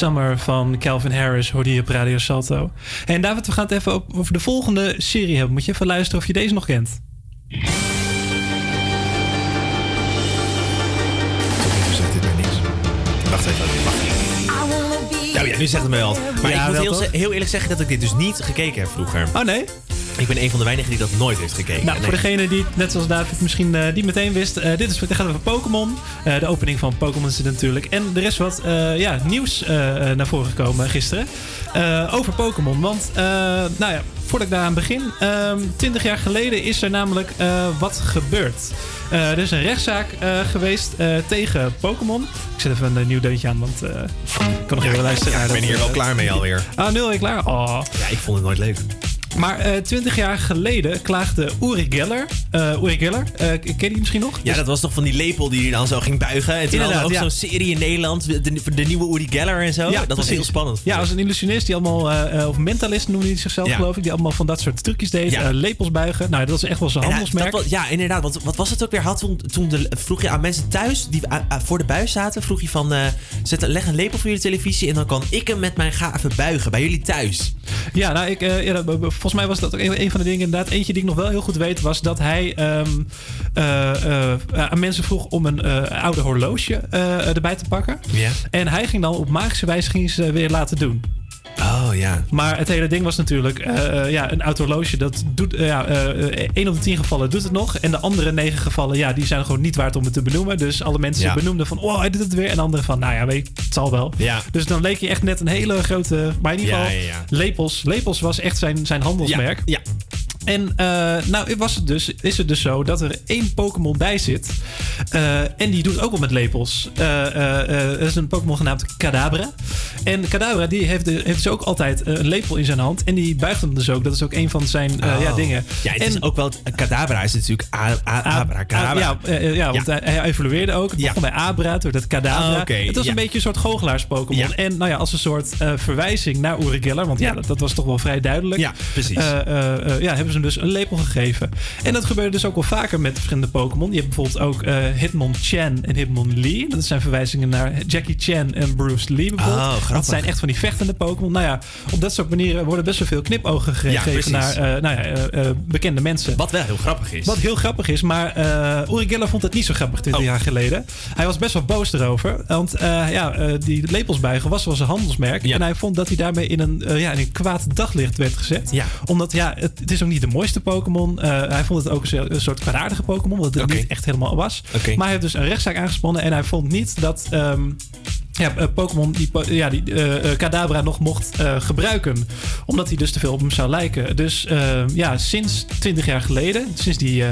Summer
van Calvin Harris hoorde je op Radio Salto. En David, we gaan het even over de volgende serie hebben. Moet je even luisteren of je deze nog kent.
zegt dit maar niks. Wacht even. Wacht even. Nou ja, nu zegt het me wel. Maar
Ja,
ik moet heel, heel eerlijk zeggen dat ik dit dus niet gekeken heb vroeger.
Oh nee?
Ik ben een van de weinigen die dat nooit heeft gekeken.
Nou, voor degene die, net zoals David, misschien eh, die meteen wist. eh, dit is, dit gaat over Pokémon. Eh, de opening van Pokémon zit natuurlijk. En er is wat ja, nieuws naar voren gekomen gisteren. over Pokémon. Want, nou ja, voordat ik daaraan begin. ehm 20 jaar geleden is er namelijk wat gebeurd. Er is een rechtszaak geweest tegen Pokémon. Ik zet even een nieuw deuntje aan, want ik kan nog even luisteren.
Ja, ik ben hier wel klaar mee alweer.
Ah, nu al klaar? Oh.
Ja, ik vond het nooit leuk.
Maar eh, twintig jaar geleden klaagde Uri Geller. eh Uri Geller, eh, ken je die misschien nog?
Ja, dat was toch van die lepel die je dan zo ging buigen. En toen hadden ook zo'n serie in Nederland, de, de nieuwe Uri Geller en zo. dat was heel spannend.
Ja, als een illusionist die allemaal, of mentalist noemde hij zichzelf
Ja.
geloof ik, die allemaal van dat soort trucjes deed.
Ja.
lepels buigen. Nou, dat was echt wel zijn
hij-
handelsmerk.
was- ja, inderdaad. Want wat was het ook weer? Had toen, toen de, vroeg je aan mensen thuis die voor de buis zaten, vroeg je van zet, leg een lepel voor jullie televisie en dan kan ik hem met mijn gaven buigen bij jullie thuis.
Ja, nou, ik, ja, volgens mij was dat ook een, een van de dingen. Inderdaad, eentje die ik nog wel heel goed weet, was dat hij ehm, eh, eh, aan mensen vroeg om een eh, oude horloge erbij te pakken.
Ja.
En hij ging dan op magische wijze ging ze weer laten doen.
Oh ja.
Maar het hele ding was natuurlijk, eh, ja, een oud horloge, dat doet, eh, ja, één op de tien gevallen doet het nog. En de andere negen gevallen, ja, die zijn gewoon niet waard om het te benoemen. Dus alle mensen
Ja.
benoemden van, oh, hij doet het weer. En anderen van, nou ja, weet je, het zal wel.
Ja.
Dus dan leek je echt net een hele grote, maar in ieder geval. Lepels. Lepels was echt zijn, zijn handelsmerk.
Ja.
En eh, nou was het dus, is het dus zo dat er één Pokémon bij zit. Eh, en die doet ook wel met lepels. Eh, eh, er is een Pokémon genaamd Kadabra. En Kadabra die heeft, de- heeft dus ook altijd een lepel in zijn hand. En die buigt hem dus ook. Dat is ook een van zijn eh,
Oh.
ja, dingen.
Ja, het
en,
is ook wel. Kadabra is natuurlijk a, a, abra, kadabra.
ja, ja, want Hij, hij evolueerde ook. Het begon bij Abra, werd het Kadabra.
Ah,
het was
ja.
een beetje een soort goochelaars-Pokémon.
Ja.
En nou ja, als een soort verwijzing naar Uri Geller. Want ja,
Ja.
dat, dat was toch wel vrij duidelijk.
Ja, precies.
Ja, hebben ze hem dus een lepel gegeven. En dat gebeurde dus ook wel vaker met verschillende Pokémon. Je hebt bijvoorbeeld ook eh, Hitmonchan en Hitmonlee. Dat zijn verwijzingen naar Jackie Chan en Bruce Lee bijvoorbeeld.
Oh, grappig.
dat zijn echt van die vechtende Pokémon. Nou ja, op dat soort manieren worden best wel veel knipogen gegeven naar eh, nou ja, eh, bekende mensen.
Wat wel heel grappig is.
Wat heel grappig is, maar Uri Geller vond het niet zo grappig 20 jaar geleden. Hij was best wel boos erover. Want ja, die lepelsbuigen was wel zijn handelsmerk. En hij vond dat hij daarmee in een, ja, in een kwaad daglicht werd gezet. Omdat ja, het, het is ook niet de mooiste Pokémon. Eh, hij vond het ook een, soort kwaadaardige Pokémon. Wat het niet echt helemaal was. Maar hij heeft dus een rechtszaak aangespannen. En hij vond niet dat... ehm, ja, eh, Pokémon die, ja, die eh, eh, Kadabra nog mocht gebruiken. Omdat hij dus te veel op hem zou lijken. Dus ja, sinds 20 jaar geleden, sinds die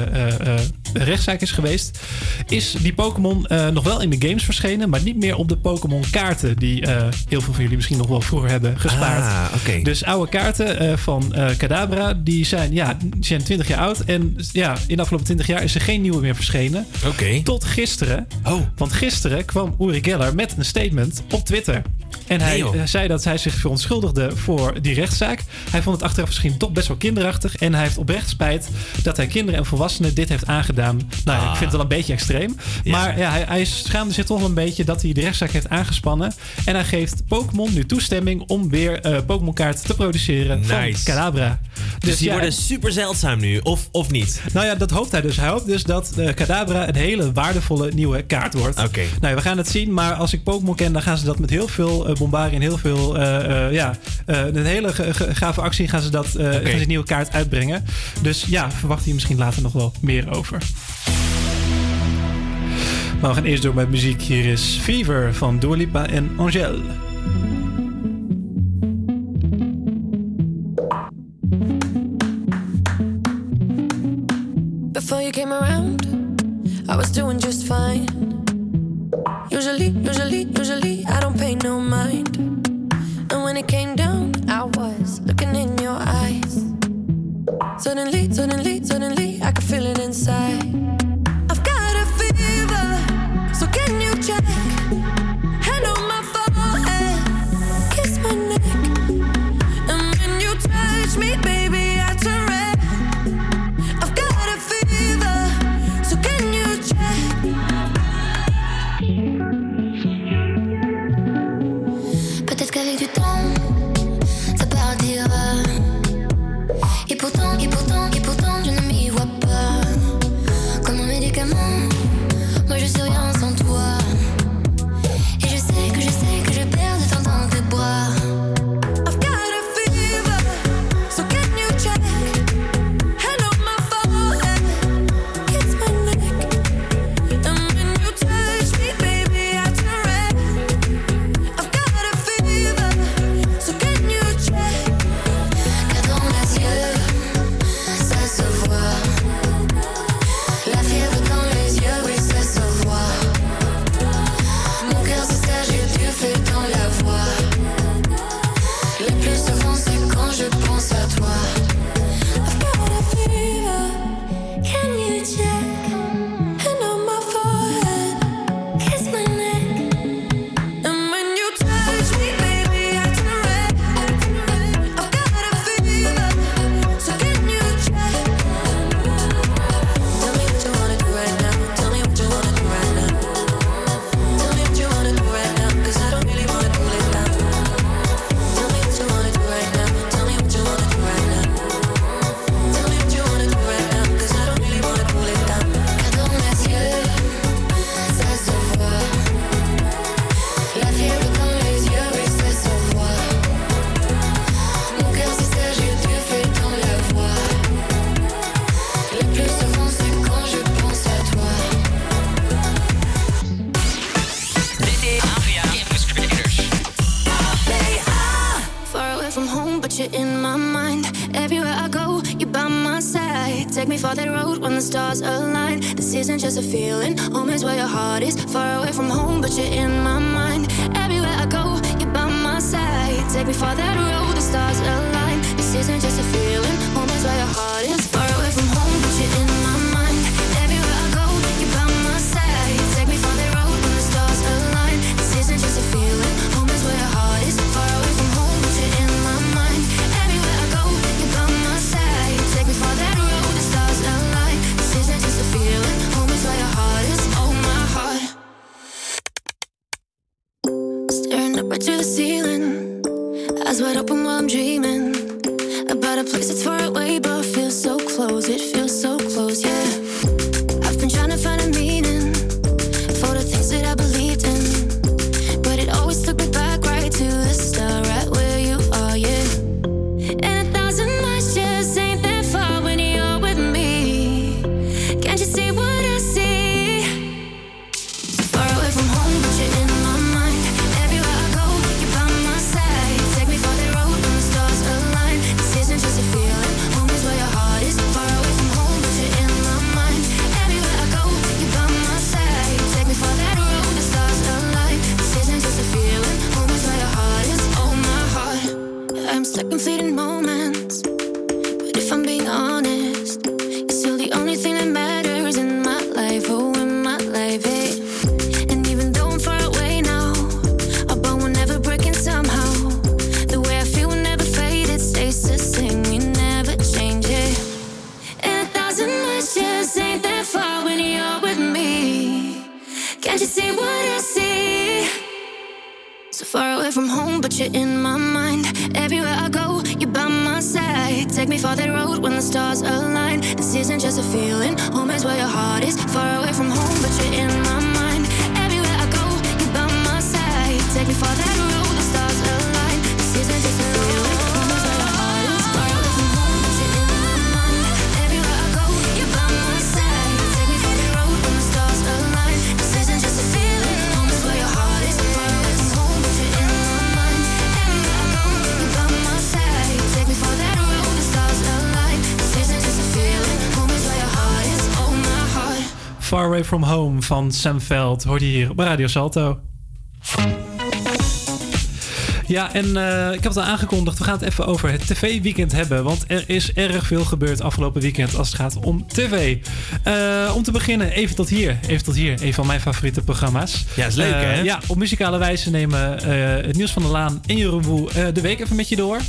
rechtszaak is geweest, is die Pokémon nog wel in de games verschenen, maar niet meer op de Pokémon kaarten die heel veel van jullie misschien nog wel vroeger hebben gespaard.
Ah.
Dus oude kaarten van Kadabra, die zijn, ja, die zijn 20 jaar oud. En ja, in de afgelopen 20 jaar is er geen nieuwe meer verschenen.
Oké.
Tot gisteren.
Oh.
Want gisteren kwam Uri Geller met een statement op Twitter. En hij
Nee,
eh, zei dat hij zich verontschuldigde voor die rechtszaak. Hij vond het achteraf misschien toch best wel kinderachtig. En hij heeft oprecht spijt dat hij kinderen en volwassenen dit heeft aangedaan. Nou, ja, ik vind het wel een beetje extreem.
Ja.
Maar ja, hij, hij schaamde zich toch wel een beetje dat hij de rechtszaak heeft aangespannen. En hij geeft Pokémon nu toestemming om weer eh Pokémon kaarten te produceren
Nice.
van Kadabra.
Dus, die
ja,
worden super zeldzaam nu, of, of niet?
nou ja, dat hoopt hij dus. Hij hoopt dus dat eh, Kadabra een hele waardevolle nieuwe kaart wordt.
Oké.
Nou, we gaan het zien. Maar als ik Pokémon ken, dan gaan ze dat met heel veel eh bombarie en heel veel... eh, eh, ja, eh, een hele gave actie gaan ze, dat, eh, gaan ze die nieuwe kaart uitbrengen. Dus ja, verwacht hier misschien later nog wel meer over. Maar we gaan eerst door met muziek. Hier is Fever van Dua Lipa en Angèle.
Before you came around, I was doing. Usually, usually, usually, I don't pay no mind. And when it came down, I was looking in your eyes. Suddenly, suddenly, suddenly, I could feel it inside. Dreaming about a place that's far away Away From Home
van Sam Veld hoorde je hier op Radio Salto. Ja, en eh, ik heb het al aangekondigd. We gaan het even over het tv-weekend hebben. Want er is erg veel gebeurd afgelopen weekend als het gaat om tv. Eh, om te beginnen, even tot hier. Even tot hier. Een van mijn favoriete programma's.
Ja, is leuk,
Eh,
hè?
Ja, op muzikale wijze nemen het nieuws van de Laan en Jeroen Woe de week even met je door.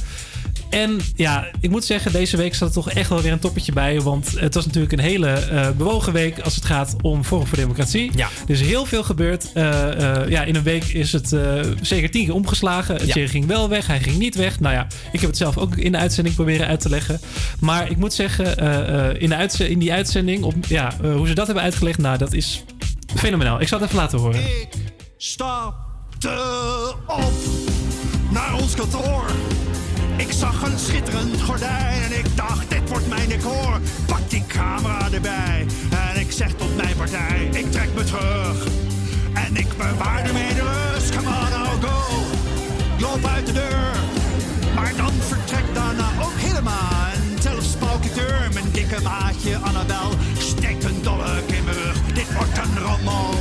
En ja, ik moet zeggen, deze week zat er toch echt wel weer een toppertje bij. Want het was natuurlijk een hele eh, bewogen week als het gaat om Forum voor Democratie. Ja. Er is heel veel gebeurd. Eh, eh, ja, in een week is het eh, zeker tien keer omgeslagen. Het
Ja.
ging wel weg, hij ging niet weg. Nou ja, ik heb het zelf ook in de uitzending proberen uit te leggen. Maar ik moet zeggen, eh, eh, in, de in die uitzending, op, ja, hoe ze dat hebben uitgelegd, nou, dat is fenomenaal. Ik zal het even laten horen.
stapte op naar ons kantoor. Ik zag een schitterend gordijn en ik dacht, dit wordt mijn decor. Pak die camera erbij en ik zeg tot mijn partij, ik trek me terug. En ik bewaar ermee de rust, come on, now go. Loop uit de deur, maar dan vertrekt daarna ook helemaal. En zelfs Pauketeur, mijn dikke maatje Annabel, steekt een dolk in mijn rug. Dit wordt een rommel.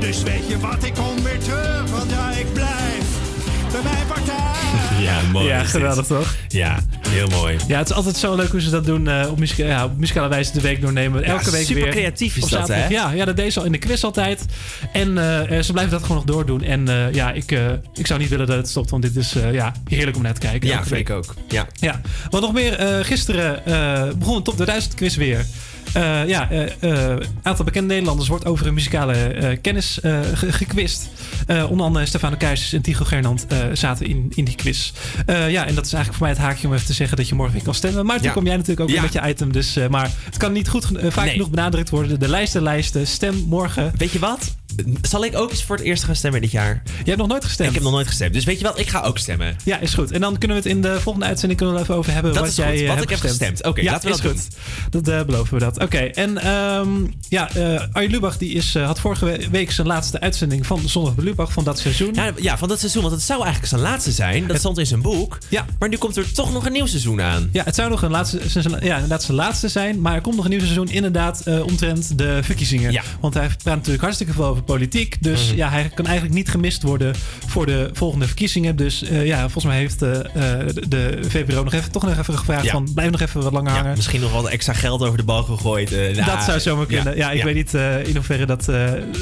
Dus weet je wat, ik kom weer terug, want ja, ik blijf bij mijn partij.
Ja, mooi.
Ja, geweldig toch?
Ja, heel mooi.
Ja, het is altijd zo leuk hoe ze dat doen eh, op, muzika ja, op muzikale wijze de week doornemen. Elke week
super
weer.
creatief is dat, hè?
Ja, ja, dat deed ze al in de quiz altijd. En eh, eh, ze blijven dat gewoon nog doordoen. En ja, ik, ik zou niet willen dat het stopt, want dit is ja, heerlijk om naar te kijken.
Ja, vind ik ook. Ja.
Ja, wat nog meer? gisteren begon de Top 2000 quiz weer. Eh, ja, een aantal bekende Nederlanders wordt over hun muzikale eh, kennis eh ge- gequist. Eh, onder andere Stefano Keijsers en Tycho Gernand eh, zaten in, in die quiz. Eh, ja, en dat is eigenlijk voor mij het haakje om even te zeggen dat je morgen weer kan stemmen. Maar toen
Ja.
kom jij natuurlijk ook weer met je item. Dus, eh, maar het kan niet goed, eh, vaak
Nee.
genoeg benadrukt worden. De lijsten, lijsten, stem morgen.
Weet je wat? Zal ik ook eens voor het eerst gaan stemmen dit jaar?
Jij hebt nog nooit gestemd?
Ik heb nog nooit gestemd. Dus weet je wel, ik ga ook stemmen.
Ja, is goed. En dan kunnen we het in de volgende uitzending kunnen we even over hebben.
Dat
wat
is
jij
goed,
eh,
wat
hebt
ik heb gestemd. Oké,
ja,
laten we
is
dat
goed. Dat eh, beloven we dat. Oké, en ehm, ja, eh Arjen Lubach die is, had vorige we- week zijn laatste uitzending van Zondag bij Lubach van dat seizoen.
Ja, ja, van dat seizoen. Want het zou eigenlijk zijn laatste zijn. Dat stond in zijn boek.
Ja.
Maar nu komt er toch nog een nieuw seizoen aan.
Ja, het zou nog een laatste, zijn- ja, inderdaad zijn laatste zijn. Maar er komt nog een nieuw seizoen inderdaad omtrent de verkiezingen.
Ja.
Want hij praat natuurlijk hartstikke veel over politiek. Dus
Mhm.
ja, hij kan eigenlijk niet gemist worden voor de volgende verkiezingen. Dus eh, ja, volgens mij heeft eh, eh, de, VPRO nog even, toch nog even gevraagd
Ja.
van blijf nog even wat langer hangen.
Misschien nog wat extra geld over de bal gegooid. eh, nou,
dat zou zomaar kunnen. Ja, ik
ja.
weet niet eh, in hoeverre dat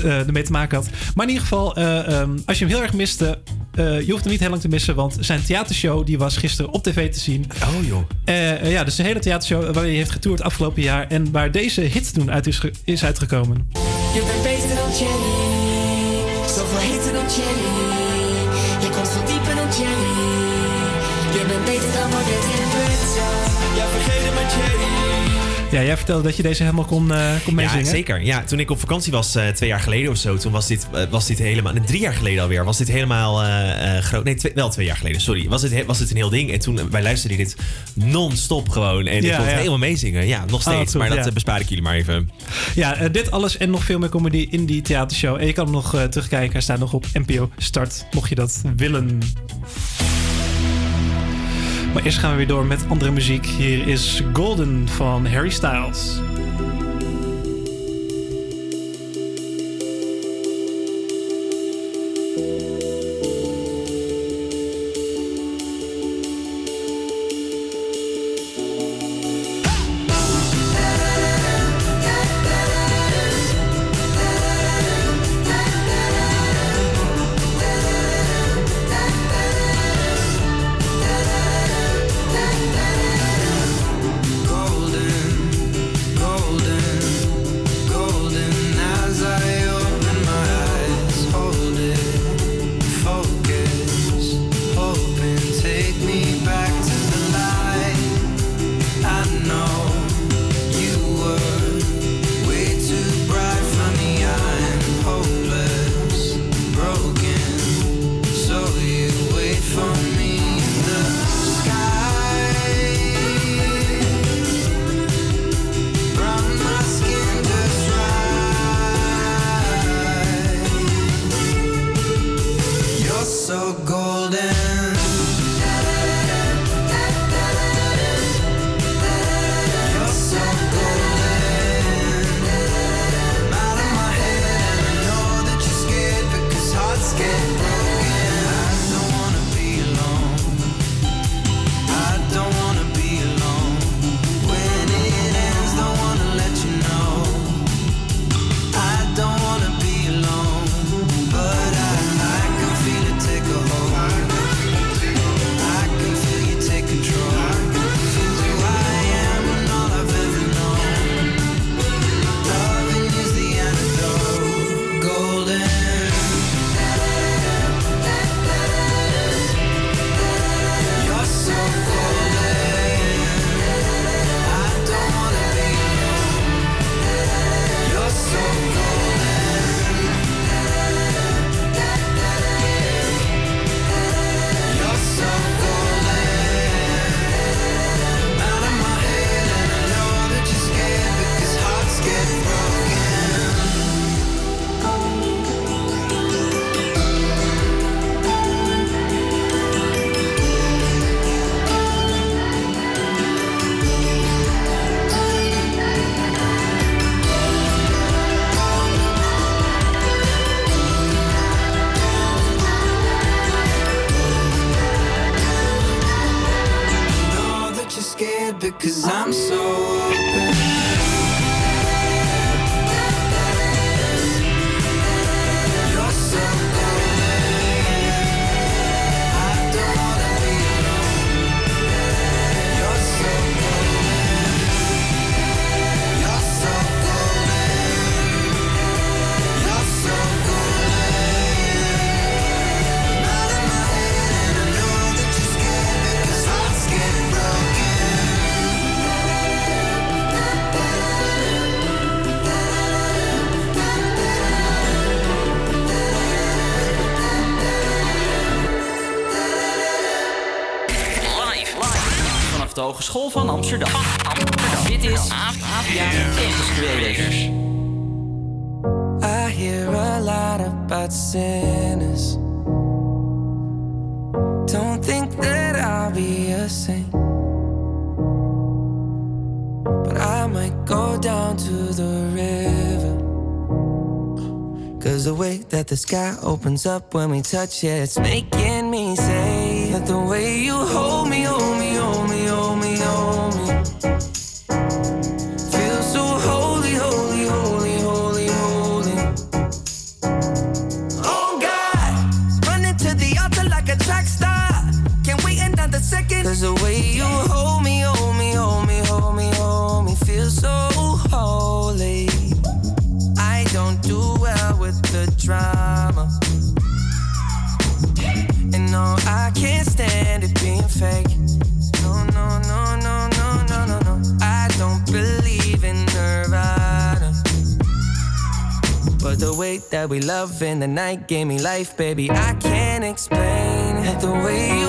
ermee te maken had. Maar in ieder geval, eh, ehm, als je hem heel erg miste, eh, je hoeft hem niet heel lang te missen. Want zijn theatershow die was gisteren op tv te zien.
Oh joh.
Ja, dus een hele theatershow waar hij heeft getoerd afgelopen jaar. En waar deze hit toen uit is, is uitgekomen.
Je bent beter dan Jenny, chilling. Ja,
jij vertelde dat je deze helemaal kon, eh kon meezingen.
Ja, zeker. Ja, toen ik op vakantie was, eh, twee jaar geleden of zo, toen was dit, eh, was dit helemaal... nee, Drie jaar geleden alweer, was dit helemaal groot. Nee, twee- wel twee jaar geleden, sorry. Was dit, he- was dit een heel ding. En toen, wij luisterden dit non-stop gewoon. En ik
Ja,
vond het
ja.
helemaal meezingen. Ja, nog
Oh,
steeds.
goed,
maar dat
ja.
bespaar ik jullie maar even.
Ja, dit alles en nog veel meer comedy in die theatershow. En je kan hem nog terugkijken. Hij staat nog op NPO Start, mocht je dat willen. Maar eerst gaan we weer door met andere muziek. Hier is Golden van Harry Styles.
Hogeschool van Amsterdam. Dit is Campus Creators.
I hear a lot about sinners. Don't think that I'll be a saint. But I might go down to the river. Cause the way that the sky opens up when we touch it, it's making me say that the way you hold me, hold me, gave me life, baby. I can't explain. The way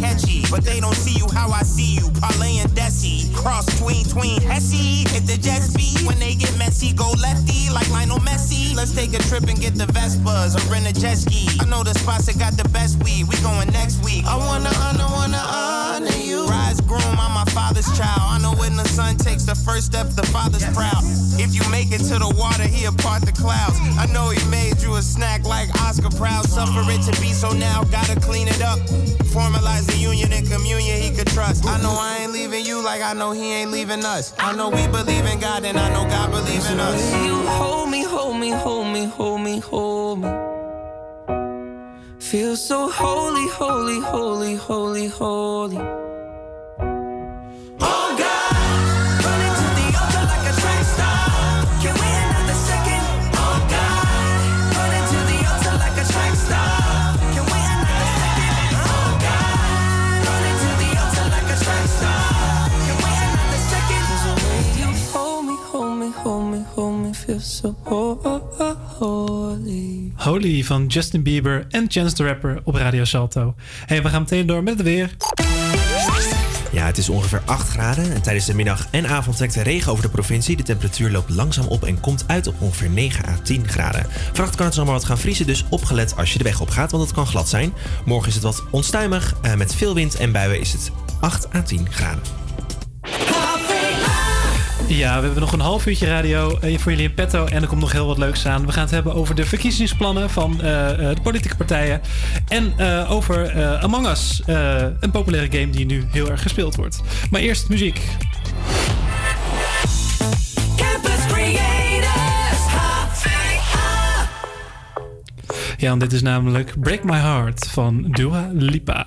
catchy. But they don't see you how I see you, Parlay and Desi. Cross tween, tween, Hesse. Hit the jet speed, when they get messy, go lefty, like Lionel Messi. Let's take a trip and get the Vespas or rent a jet ski. I know the spots that got the best weed, we going next week. I wanna honor, wanna honor you. Rise groom, I'm my father's child. I know when the son takes the first step, the father's proud. If you make it to the water, he'll part the clouds. I know he made you a snack like Oscar Proud. Suffer it to be so now, gotta clean it up. Formalize the union and communion he could trust. I know I ain't leaving you like I know he ain't leaving us. I know we believe in God and I know God believes in us.
You hold me, hold me, hold me, hold me, hold me. Feel so holy, holy, holy, holy, holy. So holy.
Holy van Justin Bieber en Chance the Rapper op Radio Salto. Hey, we gaan meteen door met het weer.
Ja, het is ongeveer 8 graden en tijdens de middag en avond trekt de regen over de provincie. De temperatuur loopt langzaam op en komt uit op ongeveer 9 à 10 graden. Vannacht kan het zomaar wat gaan vriezen, dus opgelet als je de weg op gaat, want het kan glad zijn. Morgen is het wat onstuimig, eh, met veel wind en buien is het 8 à 10 graden.
Ja, we hebben nog een half uurtje radio eh, voor jullie in petto. En er komt nog heel wat leuks aan. We gaan het hebben over de verkiezingsplannen van eh, eh, de politieke partijen. En over Among Us, een populaire game die nu heel erg gespeeld wordt. Maar eerst muziek.
Campus Creators, HVA.
Ja, en dit is namelijk Break My Heart van Dua Lipa.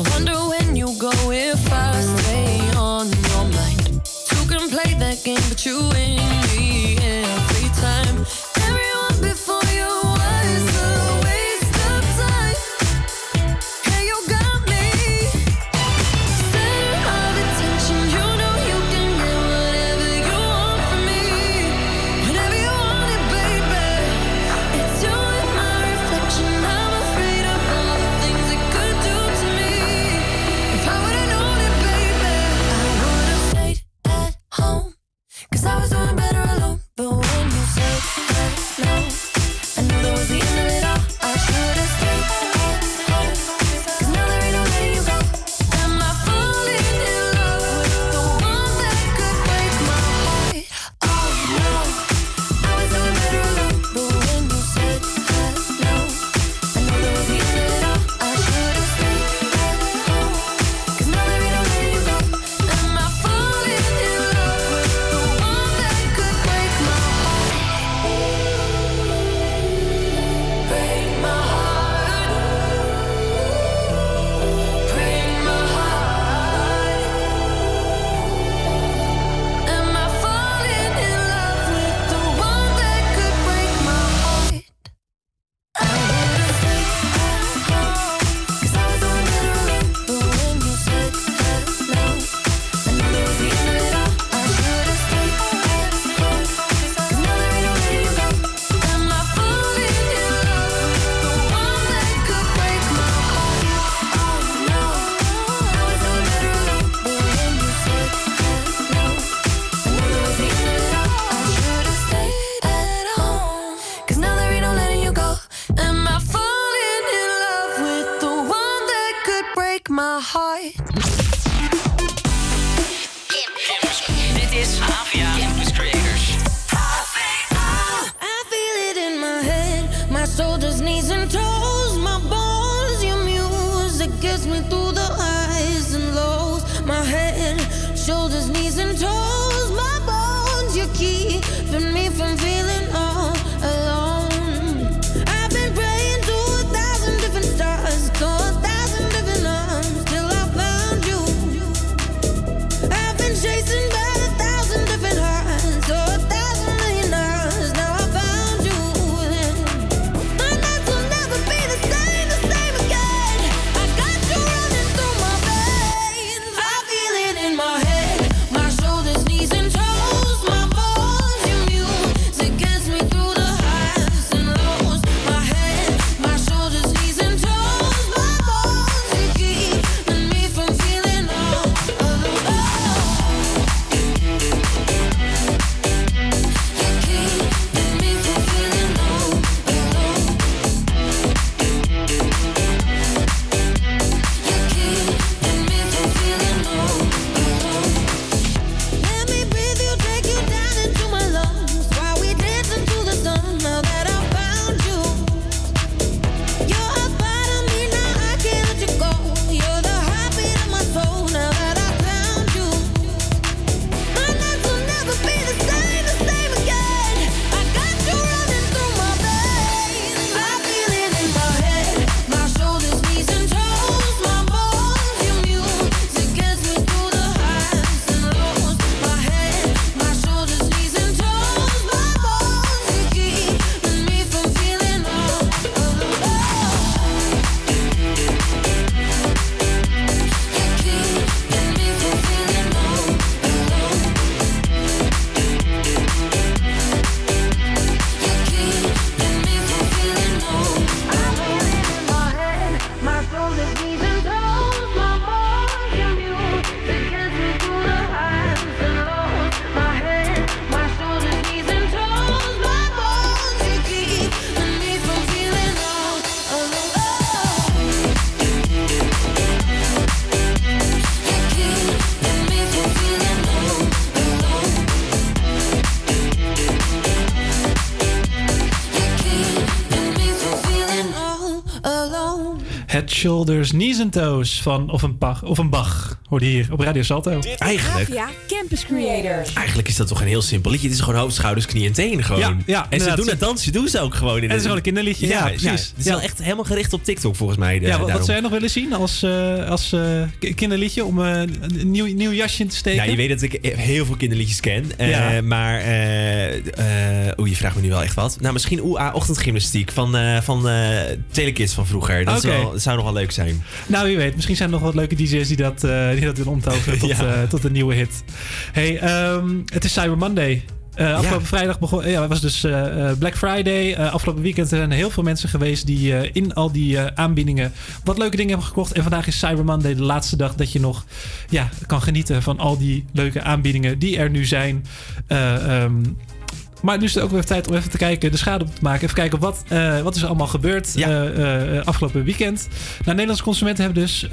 I wonder when you go if I stay on your mind. Can play that game, but you ain't.
Van Of een, Bach, of een Bach. Hoorde hier op Radio Salto.
Eigenlijk,
Campus Creators.
eigenlijk is dat toch een heel simpel liedje. Het is gewoon hoofd, schouders, knie en teen gewoon.
Ja, ja,
en ze doen het dansje, doen ze ook gewoon. In
het is gewoon een kinderliedje, ja, precies.
Het is
Ja.
wel echt helemaal gericht op TikTok volgens mij. de-
Ja, wat, zou jij nog willen zien als, eh, als eh, kinderliedje om eh, een nieuw, nieuw jasje in te steken?
Ja, je weet dat ik heel veel kinderliedjes ken. eh,
Ja.
Maar, eh eh, oeh, je vraagt me nu wel echt wat. Nou, misschien OEA ochtendgymnastiek van, eh van eh Telekids van vroeger. Dat, wel- dat zou nog wel leuk zijn.
Nou, wie weet. Misschien zijn er nog wat leuke DJ's die dat, eh, die dat willen omtoveren tot,
Ja.
eh, tot een nieuwe hit. Hey, ehm, het is Cyber Monday. Eh, afgelopen vrijdag begon, ja, het was dus eh, eh, Black Friday. Afgelopen weekend zijn er heel veel mensen geweest die in al die aanbiedingen wat leuke dingen hebben gekocht. En vandaag is Cyber Monday de laatste dag dat je nog ja, kan genieten van al die leuke aanbiedingen die er nu zijn. Eh, ehm, maar nu is het ook weer tijd om even te kijken, de schade op te maken. Even kijken wat, eh, wat is er allemaal gebeurd eh, eh, afgelopen weekend. Nou, Nederlandse consumenten hebben dus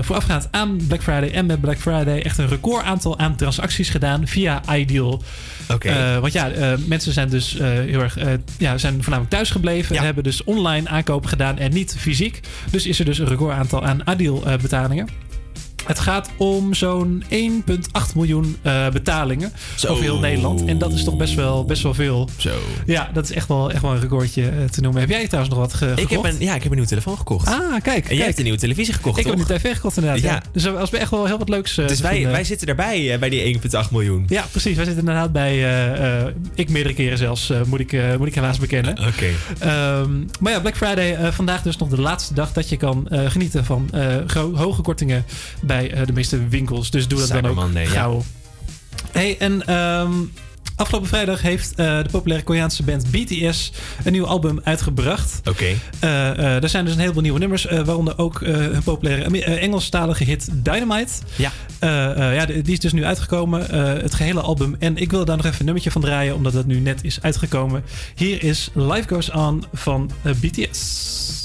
voorafgaand aan Black Friday en met Black Friday echt een record aantal aan transacties gedaan via Ideal.
Oké.
Eh, want ja, mensen zijn dus heel erg, ja, zijn voornamelijk thuis gebleven. En hebben dus online aankopen gedaan en niet fysiek. Dus is er dus een record aantal aan Ideal betalingen. Het gaat om zo'n 1,8 miljoen eh, betalingen
Zo.
over heel Nederland. En dat is toch best wel, best wel veel.
Zo.
Ja, dat is echt wel, echt wel een recordje eh, te noemen. Heb jij trouwens nog wat ge-
Ik heb,
gekocht?
een, ja, ik heb een nieuwe telefoon gekocht.
Ah, kijk.
En jij
kijk.
hebt een nieuwe televisie gekocht,
Ik heb een tv gekocht inderdaad. Ja.
Ja.
Dus er was echt wel heel wat leuks. eh,
Dus wij,
vinden.
wij zitten erbij eh, bij die 1,8 miljoen.
Ja, precies. Wij zitten inderdaad bij. eh, eh, ik meerdere keren zelfs, eh, moet, ik, eh, moet ik helaas bekennen.
Oké.
Ehm, maar ja, Black Friday, eh, vandaag dus nog de laatste dag dat je kan eh, genieten van eh, hoge kortingen bij eh, de meeste winkels. Dus doe dat dan ook
Monday, ja.
gauw. Hey, en ehm, afgelopen vrijdag heeft eh, de populaire Koreaanse band BTS een nieuw album uitgebracht.
Oké.
Eh, eh, er zijn dus een heleboel nieuwe nummers, waaronder ook eh hun populaire Engelstalige hit Dynamite.
Ja.
Eh, eh, ja, die is dus nu uitgekomen, eh, het gehele album. En ik wil daar nog even een nummertje van draaien, omdat het nu net is uitgekomen. Hier is Life Goes On van BTS.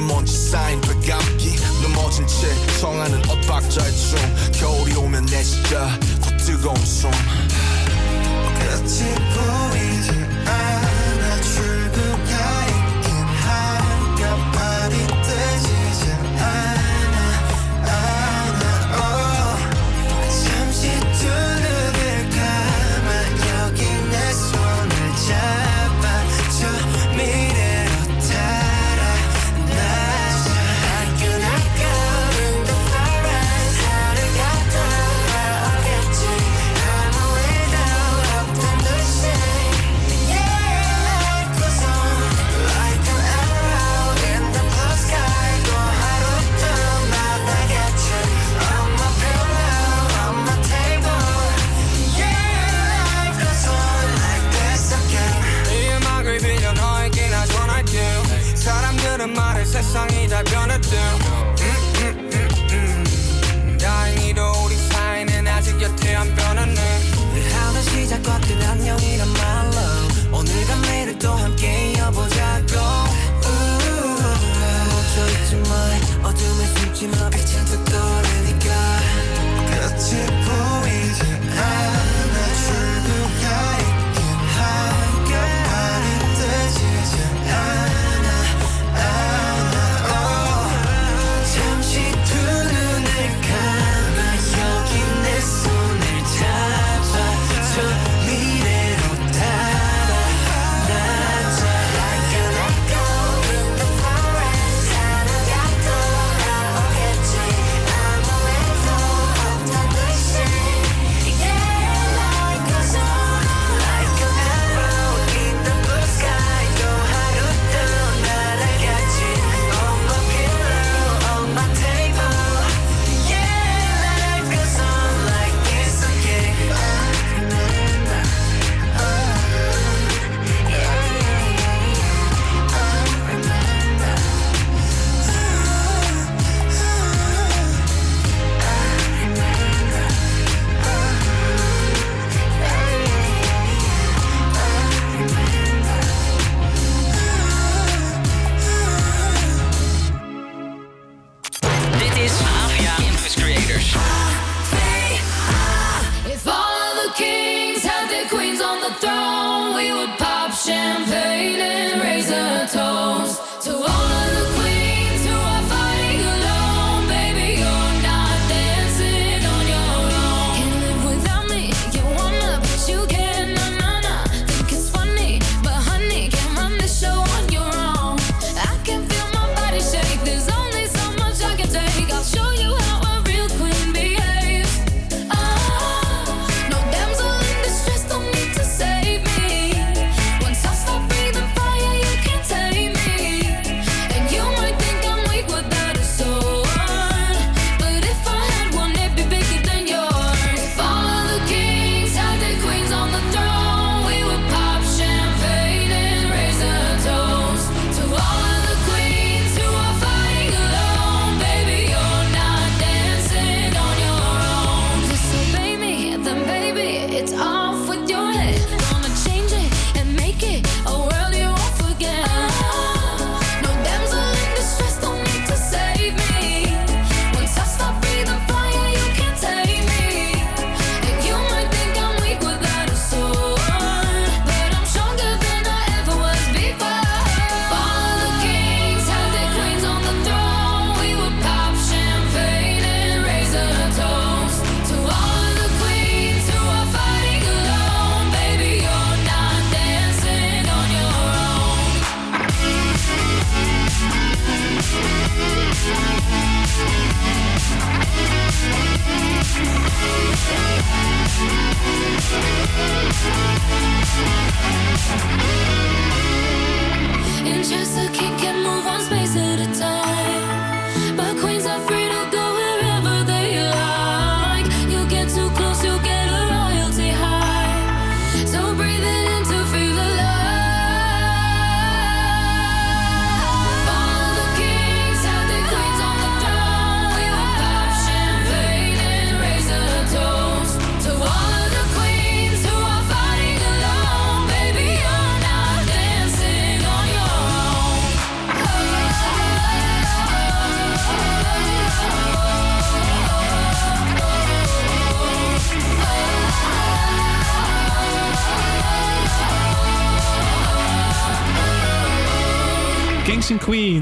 le monde,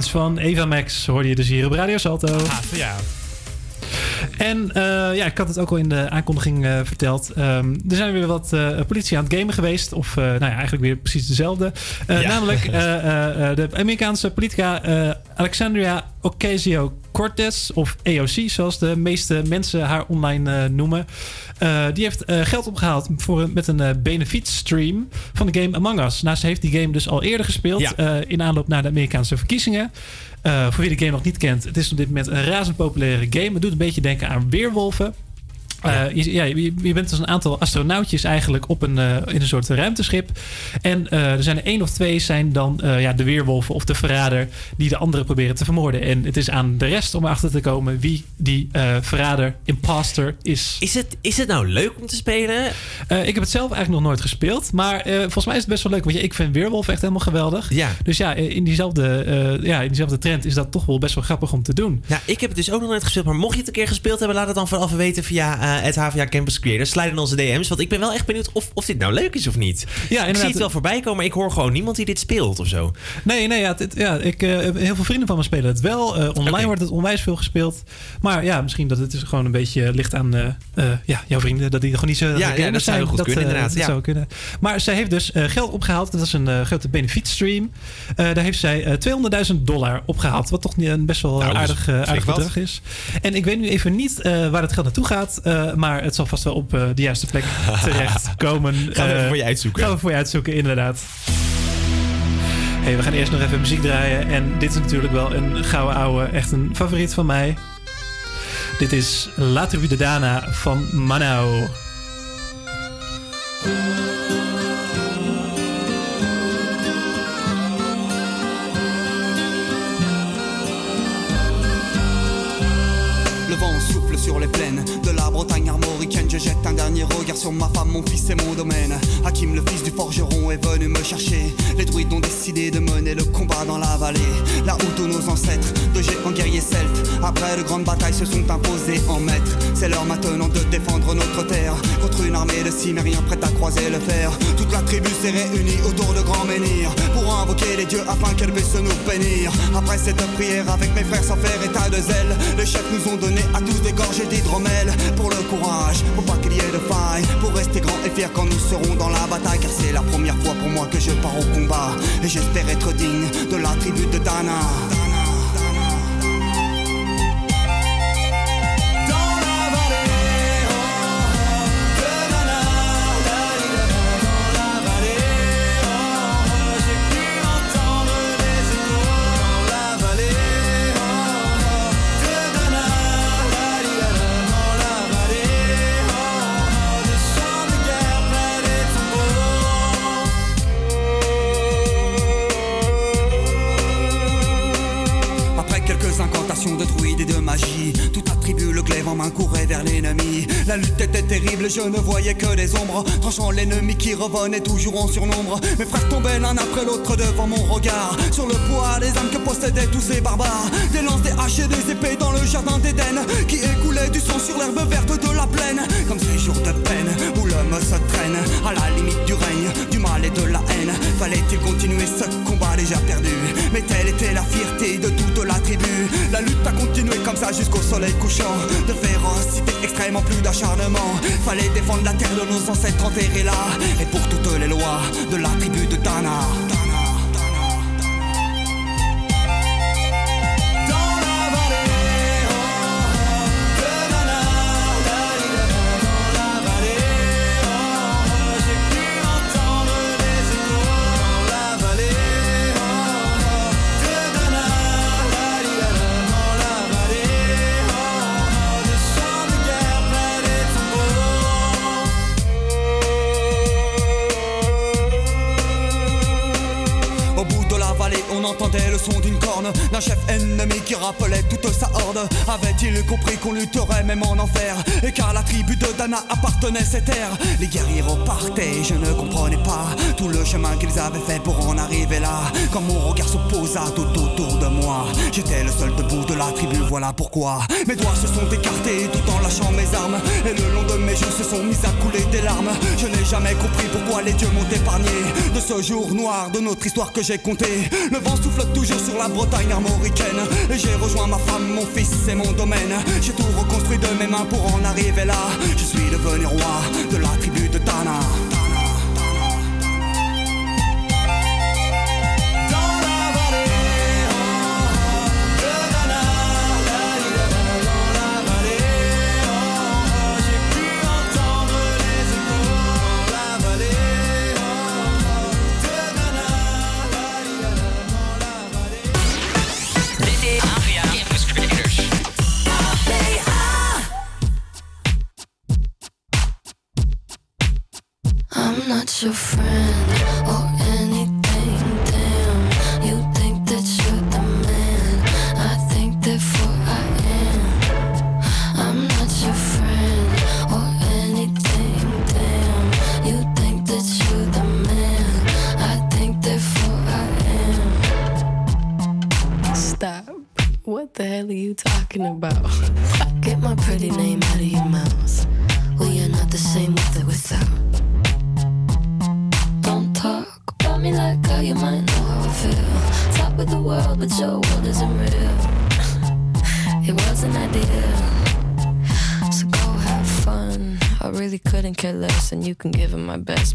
van Eva Max hoorde je dus hier op Radio Salto.
ja.
En eh, ja, ik had het ook al in de aankondiging eh, verteld. Ehm, er zijn weer wat eh, politie aan het gamen geweest. Of nou ja, eigenlijk weer precies dezelfde.
Ja.
Namelijk de Amerikaanse politica Alexandria Ocasio-Cortez, of AOC, zoals de meeste mensen haar online noemen. Die heeft geld opgehaald voor, met een benefietstream van de game Among Us. Nou, ze heeft die game dus al eerder gespeeld
Ja.
in aanloop naar de Amerikaanse verkiezingen. Eh, voor wie de game nog niet kent, het is op dit moment een razend populaire game. Het doet een beetje denken aan weerwolven. Eh, je, ja, je, je bent dus een aantal astronautjes eigenlijk op een, eh, in een soort ruimteschip. En eh, er zijn er één of twee zijn dan ja, de weerwolven of de verrader die de anderen proberen te vermoorden. En het is aan de rest om erachter te komen wie die verrader, imposter is.
Is het, is het nou leuk om te spelen?
Ik heb het zelf eigenlijk nog nooit gespeeld. Maar volgens mij is het best wel leuk. Want ja, ik vind Weerwolf echt helemaal geweldig.
Ja.
Dus ja, in diezelfde, ja, in diezelfde trend is dat toch wel best wel grappig om te doen.
Ja, ik heb het dus ook nog nooit gespeeld. Maar mocht je het een keer gespeeld hebben, laat het dan vooral even weten via het HVA Campus Creators. Slide in onze DM's. Want ik ben wel echt benieuwd of, of dit nou leuk is of niet. ik zie het wel voorbij komen, maar ik hoor gewoon niemand die dit speelt of zo.
Nee, nee ja, ja, ik, eh, heb heel veel vrienden van me spelen het wel. Eh, online wordt het onwijs veel gespeeld. Maar ja, misschien dat het dus gewoon een beetje ligt aan eh, eh, ja, jouw vrienden. Dat die gewoon niet zo
ja,
gamers
dat zou
zijn.
goed kunnen,
eh,
inderdaad,
Dat
ja.
zou kunnen. Maar zij heeft dus eh, geld opgehaald. Dat was een eh, grote benefietstream. Eh daar heeft zij eh 200.000 dollar opgehaald. Wat toch niet een best wel
Nou,
eh,
is
aardig, eh, aardig bedrag is. En ik weet nu even niet eh, waar het geld naartoe gaat. Eh, maar het zal vast wel op eh, de juiste plek terecht komen.
Gaan we
Eh,
even voor je uitzoeken.
Gaan we voor je uitzoeken, inderdaad. Hey, we gaan eerst nog even muziek draaien. En dit is natuurlijk wel een gouden ouwe. Echt een favoriet van mij. Dit is La Tribu de Dana van Manau.
dernier sur ma femme, mon fils et mon domaine. Hakim, le fils du forgeron, est venu me chercher. Les druides ont décidé de mener le combat dans la vallée. Là où tous nos ancêtres, de géants guerriers celtes, après de grandes batailles, se sont imposés en maîtres. C'est l'heure maintenant de défendre notre terre contre une armée de cimériens prête à croiser le fer. Tout toute la tribu s'est réunie autour de grands menhirs pour invoquer les dieux afin qu'elle puisse nous bénir. Après cette prière avec mes frères sans faire état de zèle, les chefs nous ont donné à tous des gorgées d'hydromel pour le courage, pour pas qu'il y ait de faille, pour rester grand et fier quand nous serons dans la bataille. Car c'est la première fois pour moi que je pars au combat et j'espère être digne de la tribu de Dana. Je ne voyais que des ombres, tranchant l'ennemi qui revenait toujours en surnombre. Mes frères tombaient l'un après l'autre devant mon regard, sur le poids des âmes que possédaient tous ces barbares. Des lances, des haches et des épées dans le jardin d'Éden, qui écoulaient du sang sur l'herbe verte de la plaine. Comme ces jours de peine où l'homme se traîne à la limite du règne, du mal et de la haine. Fallait-il continuer ce combat déjà perdu? Mais telle était la fierté de toute la tribu. La lutte a continué comme ça jusqu'au soleil couchant. De férocité extrême en plus d'acharnement. Défendre la terre de nos ancêtres enterrés là. Et pour toutes les lois de la tribu de Dana. Rappelait toute sa horde. Avait-il compris qu'on lutterait même en enfer? Et car la tribu de Dana appartenait à ces terres, les guerriers repartaient. Je ne comprenais pas tout le chemin qu'ils avaient fait pour en arriver là. Quand mon regard se posa tout autour de moi, j'étais le seul debout de la tribu. Voilà pourquoi mes doigts se sont écartés tout en lâchant mes armes. Et le long de mes joues se sont mis à couler des larmes. Je n'ai jamais compris pourquoi les dieux m'ont épargné de ce jour noir de notre histoire que j'ai compté. Le vent souffle toujours sur la Bretagne armoricaine. Et j'ai rejoint ma femme, mon fils et mon domaine. J'ai tout reconstruit de mes mains pour en arriver là. Je suis devenu roi de la tribu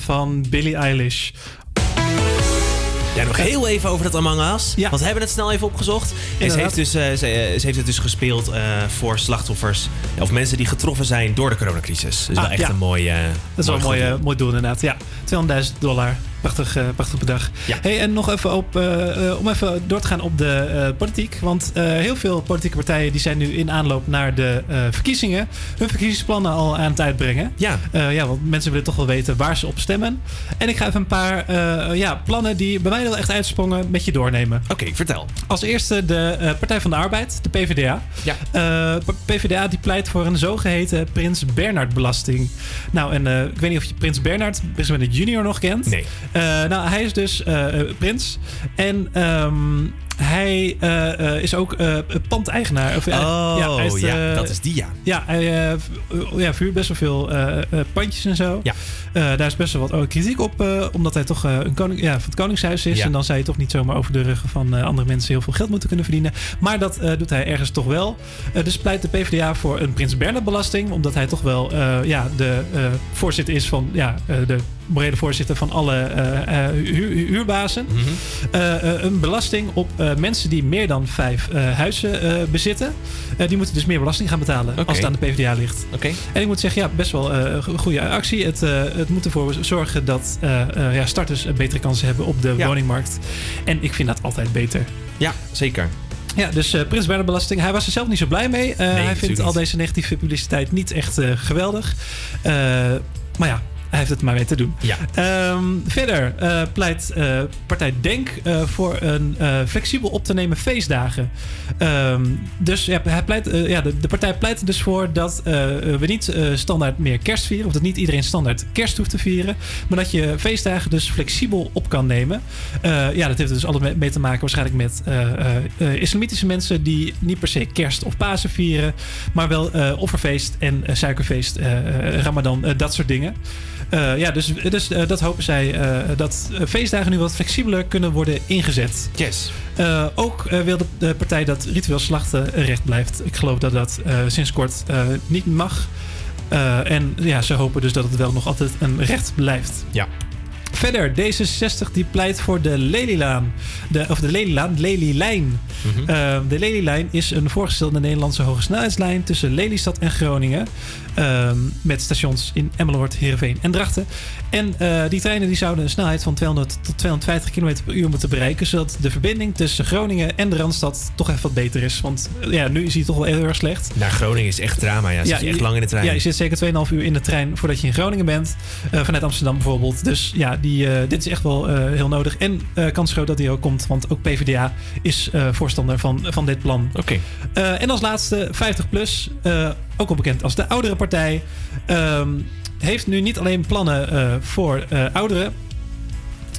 Van Billie Eilish.
Ja, nog heel even over dat Among Us. Want we hebben het snel even opgezocht. En ze heeft, dus, eh, ze, eh, ze heeft het dus gespeeld eh, voor slachtoffers. Of mensen die getroffen zijn door de coronacrisis. Dus
Ah,
wel echt
ja.
een mooi
Dat is wel een
mooi
mooi doel inderdaad. Ja, 200.000 dollar. Prachtig, eh, prachtig bedrag. Hey, en nog even op, eh, eh, om even door te gaan op de politiek. Want heel veel politieke partijen die zijn nu in aanloop naar de verkiezingen hun verkiezingsplannen al aan het uitbrengen.
Ja.
ja, want mensen willen toch wel weten waar ze op stemmen. En ik ga even een paar ja, plannen die bij mij wel echt uitsprongen met je doornemen.
Oké, vertel.
Als eerste de Partij van de Arbeid, de PvdA.
Ja.
PvdA die pleit voor een zogeheten Prins Bernhard belasting. Nou, en ik weet niet of je Prins Bernhard, Prins Bernhard junior nog kent.
Nee.
Eh, nou, hij is dus eh, eh, prins. En ehm, hij eh, eh, is ook eh pandeigenaar. Of,
Oh,
hij is,
ja, dat is die, ja.
Ja, hij ja, vuurt best wel veel pandjes en zo.
Ja.
Daar is best wel wat oh, kritiek op, omdat hij toch een koning, ja, van het Koningshuis is.
Ja.
En dan zou je toch niet zomaar over de ruggen van andere mensen heel veel geld moeten kunnen verdienen. Maar dat doet hij ergens toch wel. Dus pleit de PvdA voor een Prins Bernhard belasting, omdat hij toch wel ja, de voorzitter is van ja, de morele voorzitter van alle huur- huurbazen.
Mhm.
Een belasting op eh, mensen die meer dan vijf eh, huizen eh, bezitten. Die moeten dus meer belasting gaan betalen als het aan de PvdA ligt.
Oké.
En ik moet zeggen, ja, best wel een goede actie. Het, het moet ervoor zorgen dat ja, starters een betere kansen hebben op de
Ja.
woningmarkt. En ik vind dat altijd beter.
Ja, zeker.
Ja, dus eh, Prins belasting. Hij was er zelf niet zo blij mee. Hij vindt al deze negatieve publiciteit niet echt geweldig. Maar ja, hij heeft het maar weer te doen.
Ja.
Ehm, verder eh, pleit eh, partij Denk eh, voor een flexibel op te nemen feestdagen. Ehm, dus ja, hij pleit, ja, de, de partij pleit er dus voor dat we niet standaard meer kerst vieren. Of dat niet iedereen standaard kerst hoeft te vieren. Maar dat je feestdagen dus flexibel op kan nemen. Ja, dat heeft dus alles mee, mee te maken waarschijnlijk met islamitische mensen die niet per se kerst of Pasen vieren. Maar wel offerfeest en suikerfeest, Ramadan, dat soort dingen. Eh, ja, dus, dus eh, dat hopen zij eh, dat feestdagen nu wat flexibeler kunnen worden ingezet.
Yes.
Ook wil de, de partij dat ritueel slachten recht blijft. Ik geloof dat dat sinds kort niet mag. En ja, ze hopen dus dat het wel nog altijd een recht blijft.
Ja.
Verder, D66 die pleit voor de Lelylaan. De, of de Lelylaan, Lelylijn. Eh, de Lelylijn is een voorgestelde Nederlandse hogesnelheidslijn tussen Lelystad en Groningen. Ehm, met stations in Emmeloord, Heerenveen en Drachten. En eh, die treinen die zouden een snelheid van 200 tot 250 km per uur moeten bereiken. Zodat de verbinding tussen Groningen en de Randstad toch even wat beter is. Want eh, ja, nu is die toch wel heel erg slecht.
Naar Groningen is echt drama. Ja, zit je echt lang in de trein.
Ja, je zit zeker 2,5 uur in de trein voordat je in Groningen bent. Eh, vanuit Amsterdam bijvoorbeeld. Dus ja, die, dit is echt wel heel nodig. En kans groot dat die ook komt. Want ook PvdA is voorstander van, van dit plan.
Oké.
En als laatste 50PLUS. eh ook al bekend als de oudere partij. ehm, heeft nu niet alleen plannen eh, voor eh, ouderen.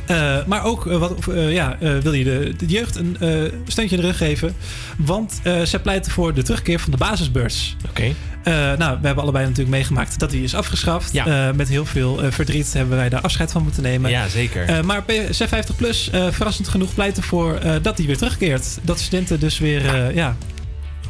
Eh, maar ook wat, ja, wil je de, de jeugd een steuntje in de rug geven. Want zij pleiten voor de terugkeer van de basisbeurs.
Oké.
Nou, we hebben allebei natuurlijk meegemaakt dat die is afgeschaft.
Ja.
Met heel veel verdriet hebben wij daar afscheid van moeten nemen.
Ja, zeker.
Maar C50 Plus, verrassend genoeg, pleit ervoor dat die weer terugkeert. Dat studenten dus weer, ja...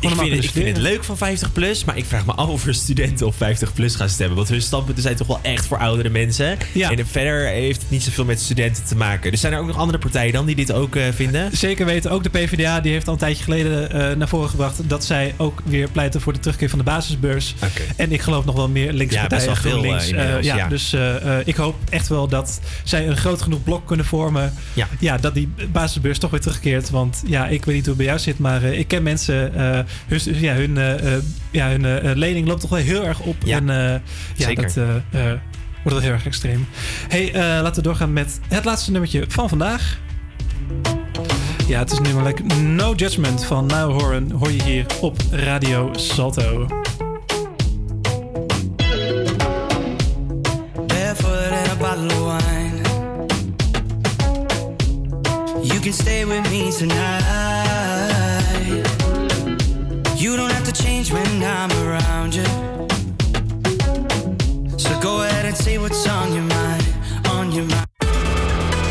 Ik vind, het, ik vind
kunnen
het leuk van 50 plus, maar ik vraag me af of er studenten op 50 plus gaan stemmen. Want hun standpunten zijn toch wel echt voor oudere mensen.
Ja.
En verder heeft het niet zoveel met studenten te maken. Dus zijn er ook nog andere partijen dan die dit ook eh, vinden?
Zeker weten. Ook de PvdA die heeft al een tijdje geleden eh, naar voren gebracht dat zij ook weer pleiten voor de terugkeer van de basisbeurs. En ik geloof nog wel meer linkse
Ja, veel,
GroenLinks.
eh,
ja,
ja.
Dus ik hoop echt wel dat zij een groot genoeg blok kunnen vormen.
Ja.
dat die basisbeurs toch weer terugkeert. Want ja, ik weet niet hoe het bij jou zit, maar ik ken mensen. Eh, hun, ja, hun, eh, eh, ja, hun eh, lening loopt toch wel heel erg op.
Ja,
en eh, ja,
zeker.
dat wordt wel heel erg extreem. Hey, eh, laten we doorgaan met het laatste nummertje van vandaag. Ja, het is namelijk No Judgment van Now Horan. Hoor je hier op Radio Salto.
barefoot and a bottle of wine. You can stay with me tonight. You don't have to change when I'm around you.